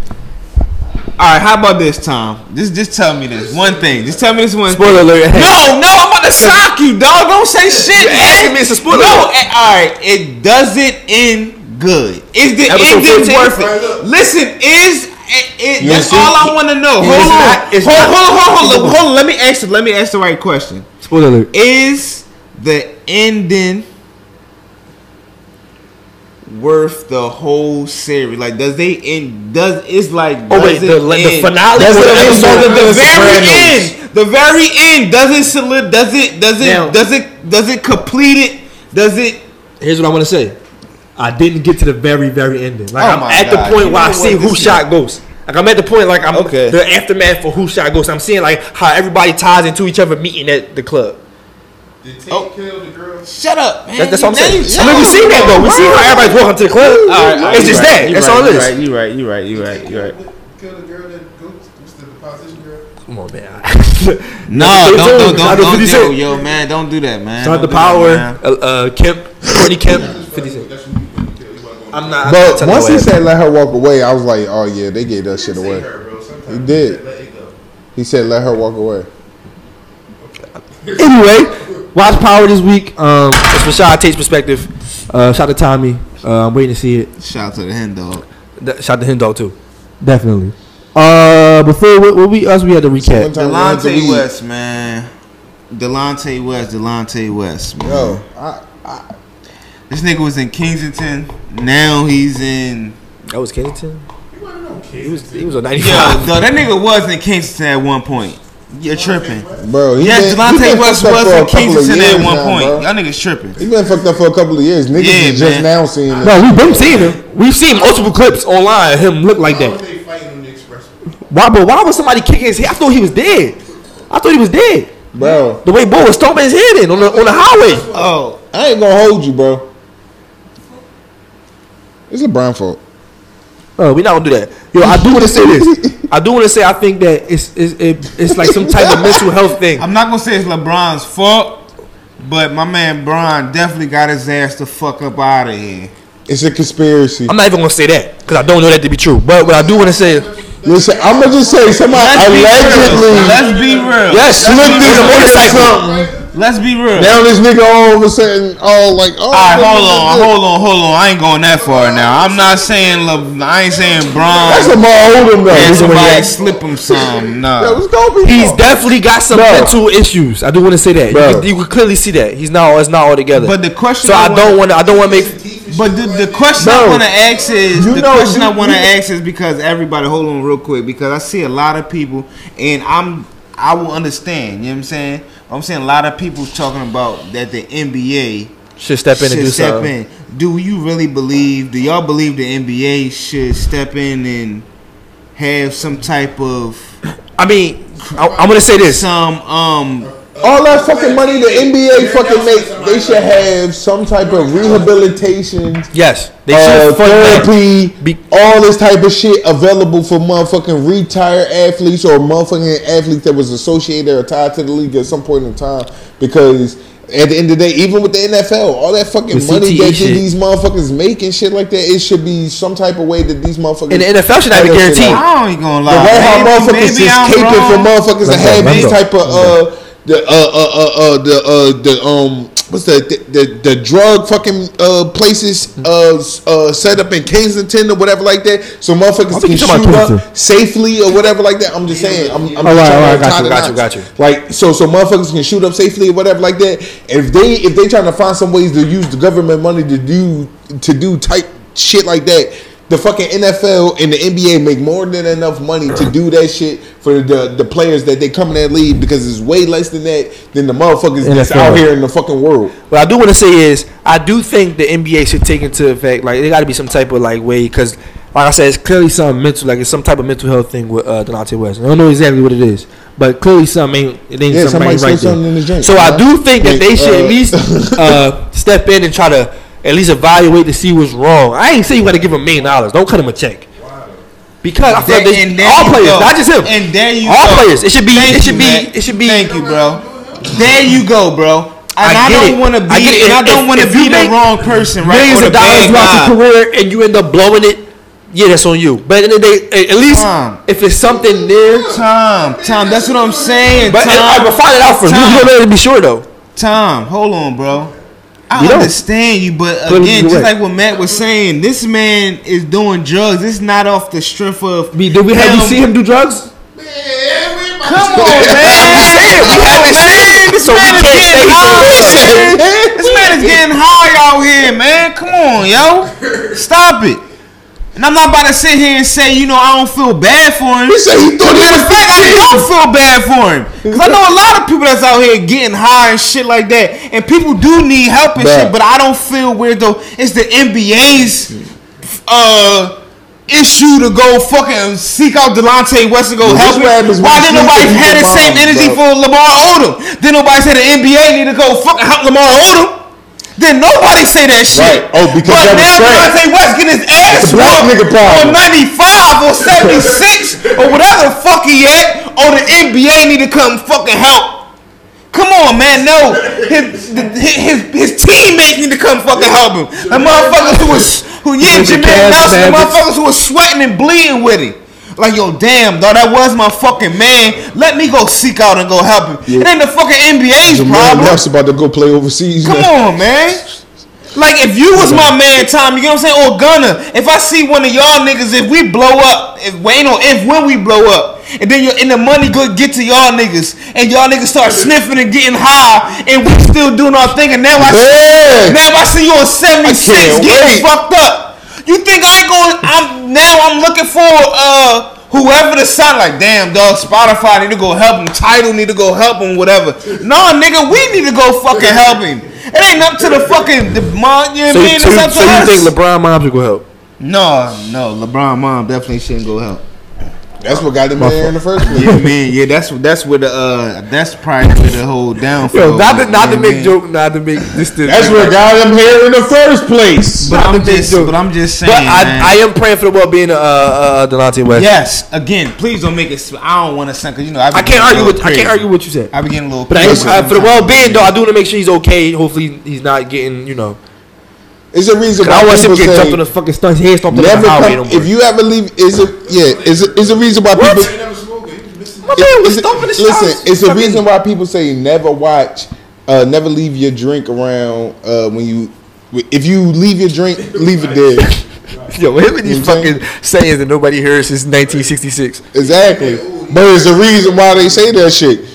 All right, how about this, Tom? Just, just tell me this one thing. Just tell me this one. Spoiler thing. alert. No, no, I'm about to sock you, dog. Don't say shit, You're asking me, it's a spoiler No, alert. eh, all right. It doesn't end good. Is the Episode ending 15? worth it? Listen, is it, it, that's see? all I want to know. Hold on, not- it's hold, not- hold, hold, hold, hold, hold on. Let me ask. Let me ask the right question. Spoiler alert. Is the ending worth the whole series? Like, does they end? Does it's like? Oh wait, the, like, the finale. That's or the very Sopranos. end. The very end. Does it solid? Does it? Does it? Now- does it? Does it complete it? Does it? Here's what I want to say. I didn't get to the very, very ending. Like Oh I'm at God. the point You where I see who This shot Ghost. Like I'm at the point like I'm Okay. the aftermath for who shot Ghost. I'm seeing like how everybody ties into each other meeting at the club. Did Tate Oh. kill the girl? Shut up, man. That's, that's what I'm saying. I mean, we see that though. We see how everybody's walking to the club. All right, all right, it's just right, that. That's right, all it you is. Right, you right. You right. You right. Right. Kill the girl that goes. What's the, the girl? Come on, man. No, don't, don't, don't, shout out don't, do, yo, man, don't do that, man. Shout out Don't to do that, Power, uh, uh, Kemp, Courtney Kemp, 50 Cent. That's who you want to kill. You want to go. I'm not. I'm not But once he what said let her walk away, I was like, oh yeah, they gave that shit away. her, bro. He did. Let it go. He said let her walk away. Happened. Anyway, watch Power this week. Um, it's from Shad Tate's perspective. Uh, shout out to Tommy. Uh, I'm waiting to see it. Shout out to the hen dog. Th- Shout out to Hen Dog too. Definitely. Uh, before what, what we us we had to recap. Sometimes I have to Delonte leave. West, man. Delonte West, Delonte West, man. Yo, I, This nigga was in Kensington. Now he's in. That was Kennington. He was he was a Yo, 95. though, that nigga was in Kingston at one point. You're tripping. bro, he Yes, been, he Delonte been West fucked up was for a in couple of Kingston at years one now, point. bro. Y'all niggas tripping. He been fucked up for a couple of years. Niggas Yeah, is just man. now seeing him. No, we've been seeing him. We've seen multiple clips online of him look like that. they fighting on the expressway? Why, but why was somebody kicking his head? I thought he was dead. I thought he was dead. bro. The way Bo was stomping his head in on the on the highway. Oh, I ain't gonna hold you, bro. It's LeBron fault. Oh, we not gonna do that. Yo, I do want to say this. I do want to say I think that it's it's it, it's like some type of mental health thing. I'm not gonna say it's LeBron's fault, but my man Bron definitely got his ass the fuck up out of here. It's a conspiracy. I'm not even gonna say that because I don't know that to be true. But what I do want to say is Listen, I'm gonna just say somebody Let's be allegedly real. Let's be real. yes, slipped on this a nigga motorcycle. Something. Let's be real. Now this nigga all of a sudden all like, oh, All right, hold on, hold on, hold on. I ain't going that far now. I'm not saying Le- I ain't saying Bron That's Lamar Odom though. and is what somebody he- slip him some. Yo, No. what's going be? He's definitely got some Bro. mental issues. I do want to say that. Bro. You, can, you can clearly see that he's not. It's not all together. But the question so I, I don't want to. I don't want to make. But the, the question I Bro, want to ask is you the know, question I want to ask is because everybody hold on real quick because I see a lot of people and I'm I will understand. You know what I'm saying? I'm saying a lot of people talking about that the NBA Should step in and do step something. in. Do you really believe? Do y'all believe the NBA should step in and have some type of I mean, I, I'm gonna say this. some um all that fucking money the NBA fucking make, they should have some type of rehabilitation, Yes, they uh, should fund that. therapy, Be- all this type of shit available for motherfucking retired athletes or motherfucking athletes that was associated or tied to the league at some point in time. Because at the end of the day, even with the NFL, all that fucking The money CTE that shit. these motherfuckers make and shit like that, it should be some type of way that these motherfuckers. And the NFL should have a figure shit guarantee. out. I ain't gonna The lie. way how Maybe- motherfuckers maybe is caping for motherfuckers to have these type of uh the uh uh uh, uh the uh the um what's the the, the, the drug fucking uh places uh uh set up in Kensington or whatever like that so motherfuckers can shoot up safely or whatever like that. I'm just saying. I'm, I'm All right, all right, got you, got you, got you. Like so so motherfuckers can shoot up safely or whatever like that. If they if they trying to find some ways to use the government money to do to do type shit like that. The fucking NFL and the NBA make more than enough money to do that shit for the the players that they come in that league because it's way less than that than the motherfuckers that's out here in the fucking world. What I do want to say is, I do think the NBA should take into effect like there got to be some type of like way because, like I said, it's clearly some mental like it's some type of mental health thing with uh, Delonte West. I don't know exactly what it is, but clearly something ain't it ain't Yeah, something somebody right said something in the there. So I do think that they should uh, at least uh, step in and try to at least evaluate to see what's wrong. I ain't saying you got to give him a million dollars. Don't cut him a check. Because I feel like they, all players, go. not just him. And there you all go. players. It should be. Thank it should you, be. It should be. Thank you, bro. There you go, bro. And I I, don't want to be. I. And I don't want to be the wrong person, right? millions of dollars throughout your career and you end up blowing it, yeah, that's on you. But at the end of the day, at least Tom, if it's something there, Tom, Tom, that's what I'm saying. But Tom, I will find it out first. You Tom, don't to be sure though. Tom, hold on, bro. I We don't. understand you, but again, just like what Matt was saying, this man is doing drugs. It's not off the strength of. Did we have you see him do drugs? Come on, man. I'm saying, we haven't seen This so man is can't getting say high, bullshit. man. This man is getting high out here, man. Come on, yo. Stop it. And I'm not about to sit here and say, you know, I don't feel bad for him. He said he thought he In was fact, I don't feel bad for him. Because I know a lot of people that's out here getting high and shit like that. And people do need help and Bruh. shit, but I don't feel weird though. It's the NBA's uh issue to go fucking seek out Delonte West and go help him. Why didn't nobody have the same energy bro. for Lamar Odom? Then nobody said the NBA need to go fucking help Lamar Odom. Then nobody say that shit. Right. Oh, because but now. Delonte West getting his ass black nigga problem. on 95 or 76 or whatever the fuck he at, or the NBA need to come fucking help. Come on, man. No, his his his teammates need to come fucking help him. The motherfuckers who was who yeah, Cavs Nelson, the motherfuckers who was sweating and bleeding with him. Like yo, damn, dog, that was my fucking man. Let me go seek out and go help him. It ain't the fucking NBA's Jamal problem. Ruff's about to go play overseas. Come now. on, man. Like if you was my man, Tom, you know what I'm saying, or Gunner. If I see one of y'all niggas, if we blow up, if wait no, if when we blow up, and then you're and the money good get to y'all niggas, and y'all niggas start sniffing and getting high, and we still doing our thing, and now I see, now I see you on 76 can't getting wait. fucked up. You think I ain't going? I'm now I'm looking for uh whoever to sign. Like damn dog, Spotify need to go help him. Tidal need to go help him. Whatever. No nigga, we need to go fucking help him. It ain't up to the fucking the mom. You know So, what I mean? so, It's up to so you us. think LeBron moms will go help? No, no. LeBron mom definitely shouldn't go help. That's what got him in there in the first place. Yeah, man. Yeah, that's that's where the uh that's probably where the whole downfall. Yo, not to not to Yeah, make man. joke, not to make this. this That's what got him here in the first place. But not I'm just, joke. but I'm just saying. But I, man. I am praying for the well-being of uh, uh, Delonte West. Yes, again, please don't make it. I don't want to sound because you know I, I can't argue little with I can't argue with what you said. I be getting a little. But I, crazy I, for the well-being though, I do want to make sure he's okay. Hopefully, he's not getting you know. It's a reason 'Cause why I want people get say jumped on the fucking stunt. His head stomped on never the highway come. more. If you ever leave, is it yeah, is a, is a reason why people. My man was stomping the listen, it's a reason why people say never watch, uh, never leave your drink around uh, when you. If you leave your drink, leave it there. Yo, him and these You know fucking sayings that nobody heard since 1966. Exactly. But it's a reason why they say that shit.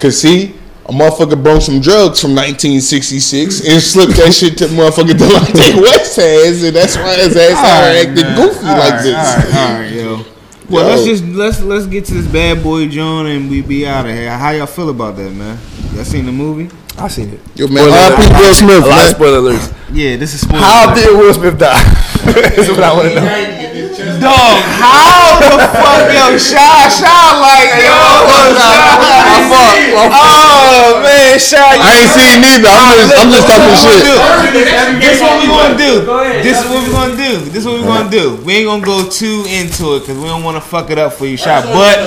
Cause see, a motherfucker brought some drugs from 1966 and slipped that shit to motherfucker Delonte West has, and that's why his ass All out right, acting man. goofy All like right, this. All right, all right, yo. Well, Yo. let's just let's let's get to this bad boy John and we be out of here. How y'all feel about that, man? Y'all seen the movie? I seen it. Yo, man, R.I.P. Will Smith, A lot of man. spoiler alerts. Yeah, this is spoiler. How alert. did Will Smith die? That's what I want to know. Dog, how the fuck, yo, Shy, Shy, like, yo, Shy, oh man, Shy, I ain't seen neither. I'm just, I'm just talking shit. This is what we gonna do. This is what we gonna do. This is what we gonna do. We ain't gonna go too into it because we don't want to fuck it up for you, Shy. But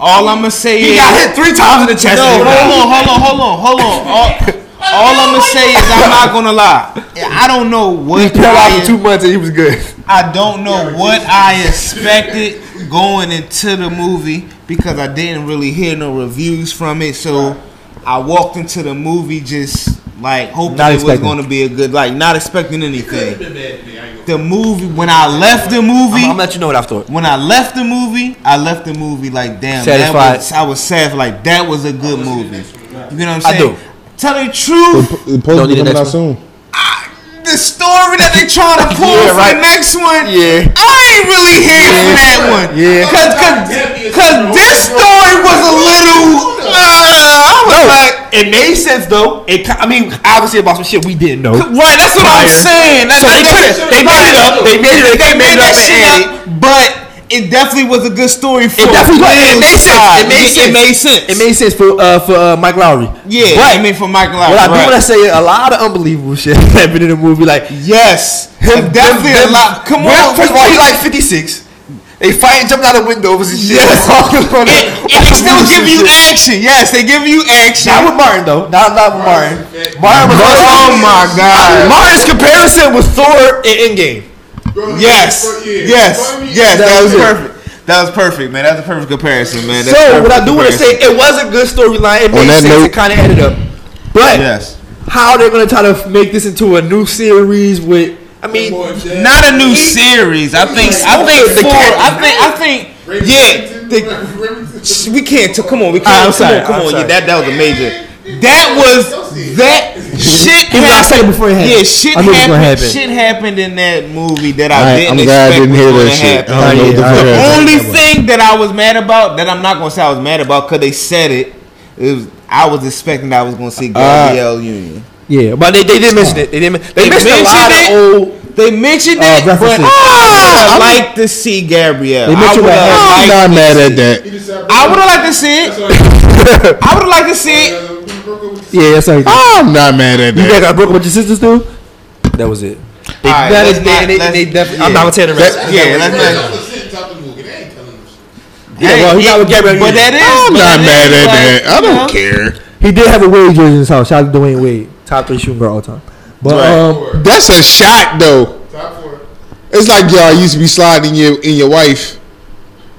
all I'm gonna say He is got hit three times in the chest. No, hold on, hold on, hold on, hold on. All, all I'm gonna say is I'm not gonna lie. I don't know what. He what paralyzed I, for two months and he was good. I don't know what I expected going into the movie because I didn't really hear no reviews from it. So I walked into the movie just like hoping Not it was going to be a good, like not expecting anything. The movie when I left the movie, I'm, I'm let you know what I thought. when I left the movie, I left the movie like damn. Satisfied. That was, I was sad. Like that was a good movie. You know what I'm I saying? do. Tell the truth. It Don't supposed to need be an coming out next soon. The the story that they trying to pull Yeah, for right. the next one, Yeah. I ain't really here for that one. Yeah. Cause, cause, cause this story was a little. Uh, I was No, like, it made sense though. It, I mean, obviously about some shit we didn't know. right? That's what I'm saying. That's So they that's- could've- they made it up. They made it- they made it that up and shit added up, but it definitely was a good story for It definitely was. It made sense. It made sense. It made sense. It made sense for uh, for uh, Mike Lowrey. Yeah, But I mean for Michael Lowrey. what I do right. want to say, a lot of unbelievable shit happened in the movie. Like Yes, him, definitely them- a lot. Come well, on, First of all, he like fifty six. They fighting, jumping out of windows and shit. Yes. And, and they still give you action. Yes, they give you action. Not with Martin though. Not not with Martin. Martin was Oh my God. Martin's comparison was Thor in Endgame. Yes, yes, yes. That That was was perfect. That was perfect, man. That's a perfect comparison, man. That's So what I do want to say, it was a good storyline. It made sense. note- it kind of added up. But yes, how they're gonna try to make this into a new series with? I mean, not a new series. I think. I think The four. cat- I think. I think. Yeah. the- we can't. T- come on. We can't. I'm come sorry, on. Come I'm on. sorry. Yeah, that that was a major. That was that shit. He was gonna say it before it happened. Yeah, shit I knew it was happened. happen. Shit happened in that movie that I Alright, didn't I'm glad I didn't hear gonna that shit. happen. I don't know the fuck The happened. only thing that I was mad about that I'm not gonna say I was mad about because they said it. It was I was expecting I was gonna see Gabrielle Union. yeah, but they, they did mention it. They didn't. They, They mentioned a lot mentioned of old. They mentioned Uh, it, but references. I would like to see Gabrielle. They mentioned I would what have I'm liked not to mad see at it. that. I would have liked to see it. I would have liked to see it. Yeah, that's how he did. I'm not mad at You that. guys got broke with your sisters too? That was it. They, Alright, that not- they, they, they definitely. yeah. I'm not gonna tell the rest. That- Yeah, let's not. Yeah, well, he got with Gabrielle But that is. I'm but not that mad is at like, that. I you know, don't care. He did have a Wade jersey in his house. Shout out to Dwyane Wade, top three shooting guard all time. But Right. um, That's a shot though. It's like y'all used to be sliding your in your wife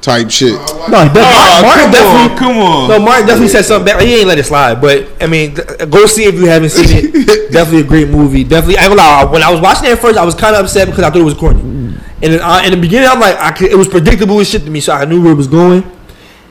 type shit. no, he def- Oh, Martin come definitely. on, come on. No, Martin definitely said something back. He ain't let it slide, but I mean, go see if you haven't seen it. definitely a great movie. Definitely, I ain't gonna lie. When I was watching it at first, I was kind of upset because I thought it was corny. And then, uh, in the beginning, I'm like, I could, it was predictable as shit to me, so I knew where it was going.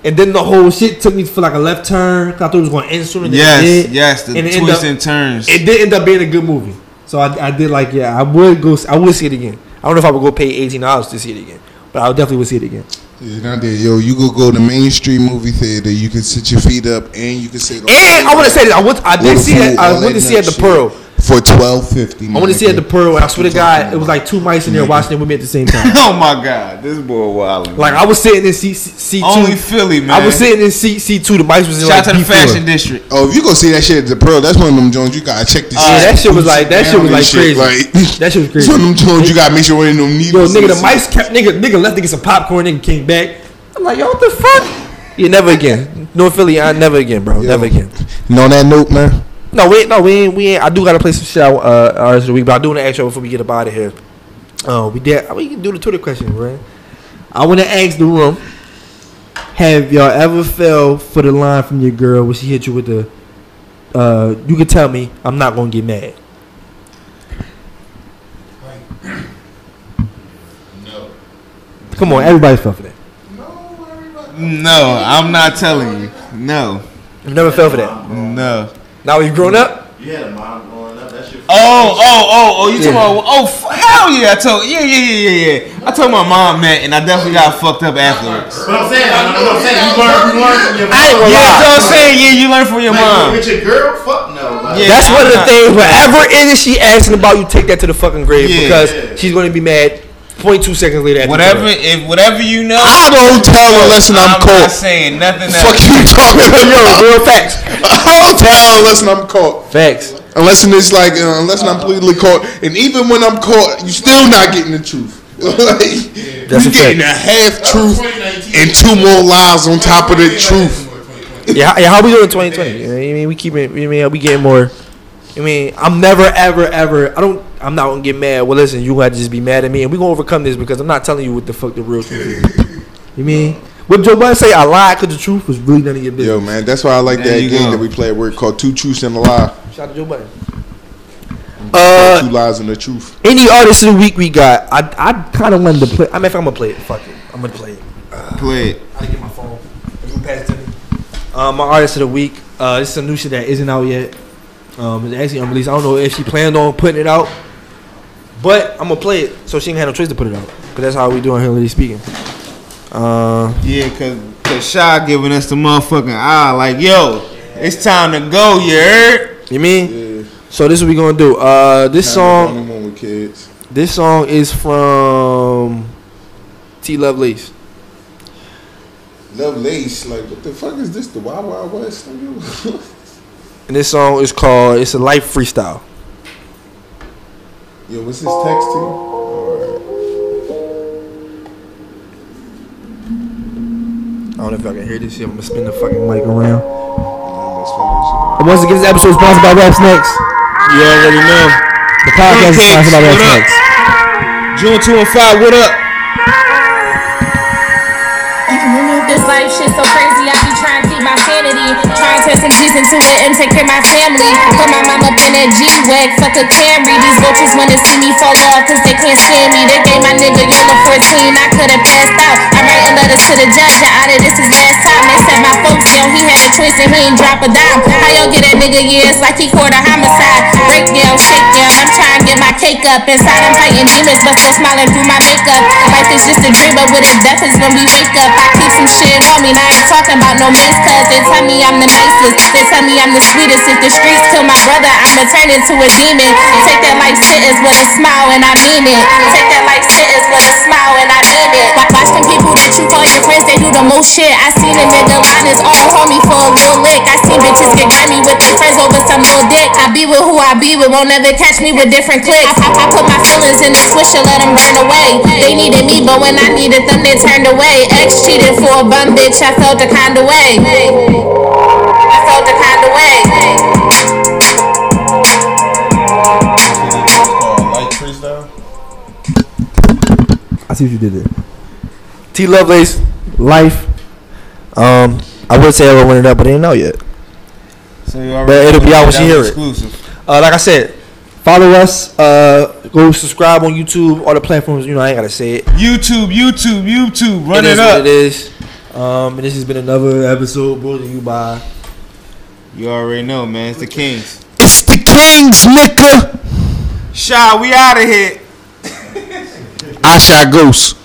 And then the whole shit took me for like a left turn. 'cause I thought it was going to end sooner than Yes, it did. yes, the And it twists up- and turns. It did end up being a good movie. So I, I did like, yeah, I would go. I would see it again. I don't know if I would go pay eighteen dollars to see it again, but I would definitely would see it again. Not there. Yo, you could go to mainstream movie theater. You can sit your feet up and you can sit. And I want to say this. I went. I did see it. I went to see at the Pearl. For twelve fifty. I went to see at the Pearl, I swear to God, it was like two mice in there watching it with me at the same time. Oh my God, this boy wilding. Like I was sitting in seat seat two. Only Philly, man. I was sitting in seat seat two. The mice was in Shout like out to the B4. fashion district. Oh, if you go see that shit at the Pearl, that's one of them joints you gotta check this. Yeah, that shit was like that shit was like crazy. Like that shit was crazy. one of them joints you gotta make sure ain't no Yo, needles. Yo, nigga, the mice kept nigga nigga left to get some popcorn. Nigga came back. I'm like, yo, what the fuck? Yeah, never again. No Philly, I never again, bro. Never again. And on that note, man. No, we no, we ain't, we ain't. I do gotta play some shit out uh, ours of the week, but I do want to ask you before we get up out of here. Oh, we did. We can do the Twitter question, right? I want to ask the room: Have y'all ever fell for the line from your girl when she hit you with the? Uh, you can tell me. I'm not gonna get mad. No. Come on, everybody fell for that. No, I'm not telling you. No. You never fell for that. No. Now you grown up. You had a mom growing up. That shit. Oh, oh, oh, oh! You Yeah. talking about? Oh, f- hell yeah! I told, yeah, yeah, yeah, yeah, yeah. I told my mom that, and I definitely got fucked up afterwards. But I'm saying, I'm, I'm saying, you learn, you learn from your mom. I ain't gonna Yeah, lie. that's what I'm saying. Yeah, you learn from your Like, mom. With your girl, fuck no. Like, Yeah. That's one of the I'm not- things. Whatever it is she asking about, you take that to the fucking grave Yeah. because she's gonna be mad. 0.2 seconds later. after Whatever, you if whatever you know, I don't tell unless I'm I'm caught. not saying nothing. Fuck else. you talking about? Yo, real facts. I don't tell unless I'm caught. Facts. Unless it's like, uh, unless I'm completely caught, and even when I'm caught, you still not getting the truth. like, That's you a getting a half truth and two more lies on top of the truth. Yeah, how- yeah. How we doing in 2020? You I mean, we keep it. I mean, we getting more. I mean, I'm never, ever, ever. I don't. I'm not gonna get mad. Well, listen, you got to just be mad at me, and we gonna overcome this because I'm not telling you what the fuck the real truth is. You mean what Joe Budden say? I lied because the truth was really none of your business. Yo, man, that's why I like There that game go. that we play at work called Two Truths and a Lie. Shout out to Joe Budden. Uh, Two lies and the truth. any artist of the week we got? I I kind of wanted to play. I mean, if I'm gonna play it, fuck it, I'm gonna play it. Play it. I get my phone. You can pass it to me. Um, my artist of the week. Uh, this is some new shit that isn't out yet. Um, it's actually unreleased. I don't know if she planned on putting it out. But I'm gonna play it so she ain't have no choice to put it out. Cause that's how we doing here, lady speaking. Uh, Yeah, cause, cause Shy giving us the motherfucking eye. Like, yo, it's time to go. You heard? you mean? Yeah. So this is what we gonna do. Uh, this song, with kids. this song is from T Lovelace. Love Lace, like what the fuck is this? The Wild Wild West? nigga? And this song is called "It's a Life Freestyle." Yo, what's his text to you? I don't know if y'all can hear this shit. I'm gonna spin the fucking mic around. And once again, this episode is sponsored by Raps Next. You already know. The podcast is sponsored by Raps What? Next. June two and five. What up? This life shit so crazy, Some G's into it and take care of my family. Put my up in a G-Wag, fuck a Camry. These bitches wanna see me fall off cause they can't stand me. They gave my nigga Yola 14, I could've passed out. I'm writing letters to the judge, I oughta this is last time. They said my folks down, he had a choice and he ain't drop a dime. How y'all get that nigga years like he caught a homicide? Break down, shake down, I'm trying to get my cake up. Inside I'm fighting demons, but still smiling through my makeup. Life is just a dream, but with it, death is when we wake up. I keep some shit on me, now I ain't talking about no mans, cause they tell me I'm the nicest. They tell me I'm the sweetest. If the streets kill my brother, I'ma turn into a demon. Take that life sentence with a smile, and I mean it. Take that life sentence with a smile, and I mean it. Wa- Watch them people that you call your friends, they do the most shit. I seen a nigga line his own homie for a little lick. I seen bitches get grimy with their friends over some little dick. I be with who I be with, won't never catch me with different clicks. I, I put my feelings in the swisher, let them burn away. They needed me, but when I needed them, they turned away. Ex cheated for a bum bitch, I felt the kind of way. I felt the kind of way. Light freestyle. I see what you did there. T Lovelace, Life. Um, I would say I would run it up, but I didn't know yet. So you But it'll be out when she hear it. Exclusive. Uh, like I said, follow us. Uh, go subscribe on YouTube, all the platforms. You know, I ain't gotta say it. YouTube, YouTube, YouTube. Run it it, is up. What it is. Um, and this has been another episode brought to you by. You already know, man. It's the Kings. It's the Kings, nigga. Shy, we out of here. I shot Ghost.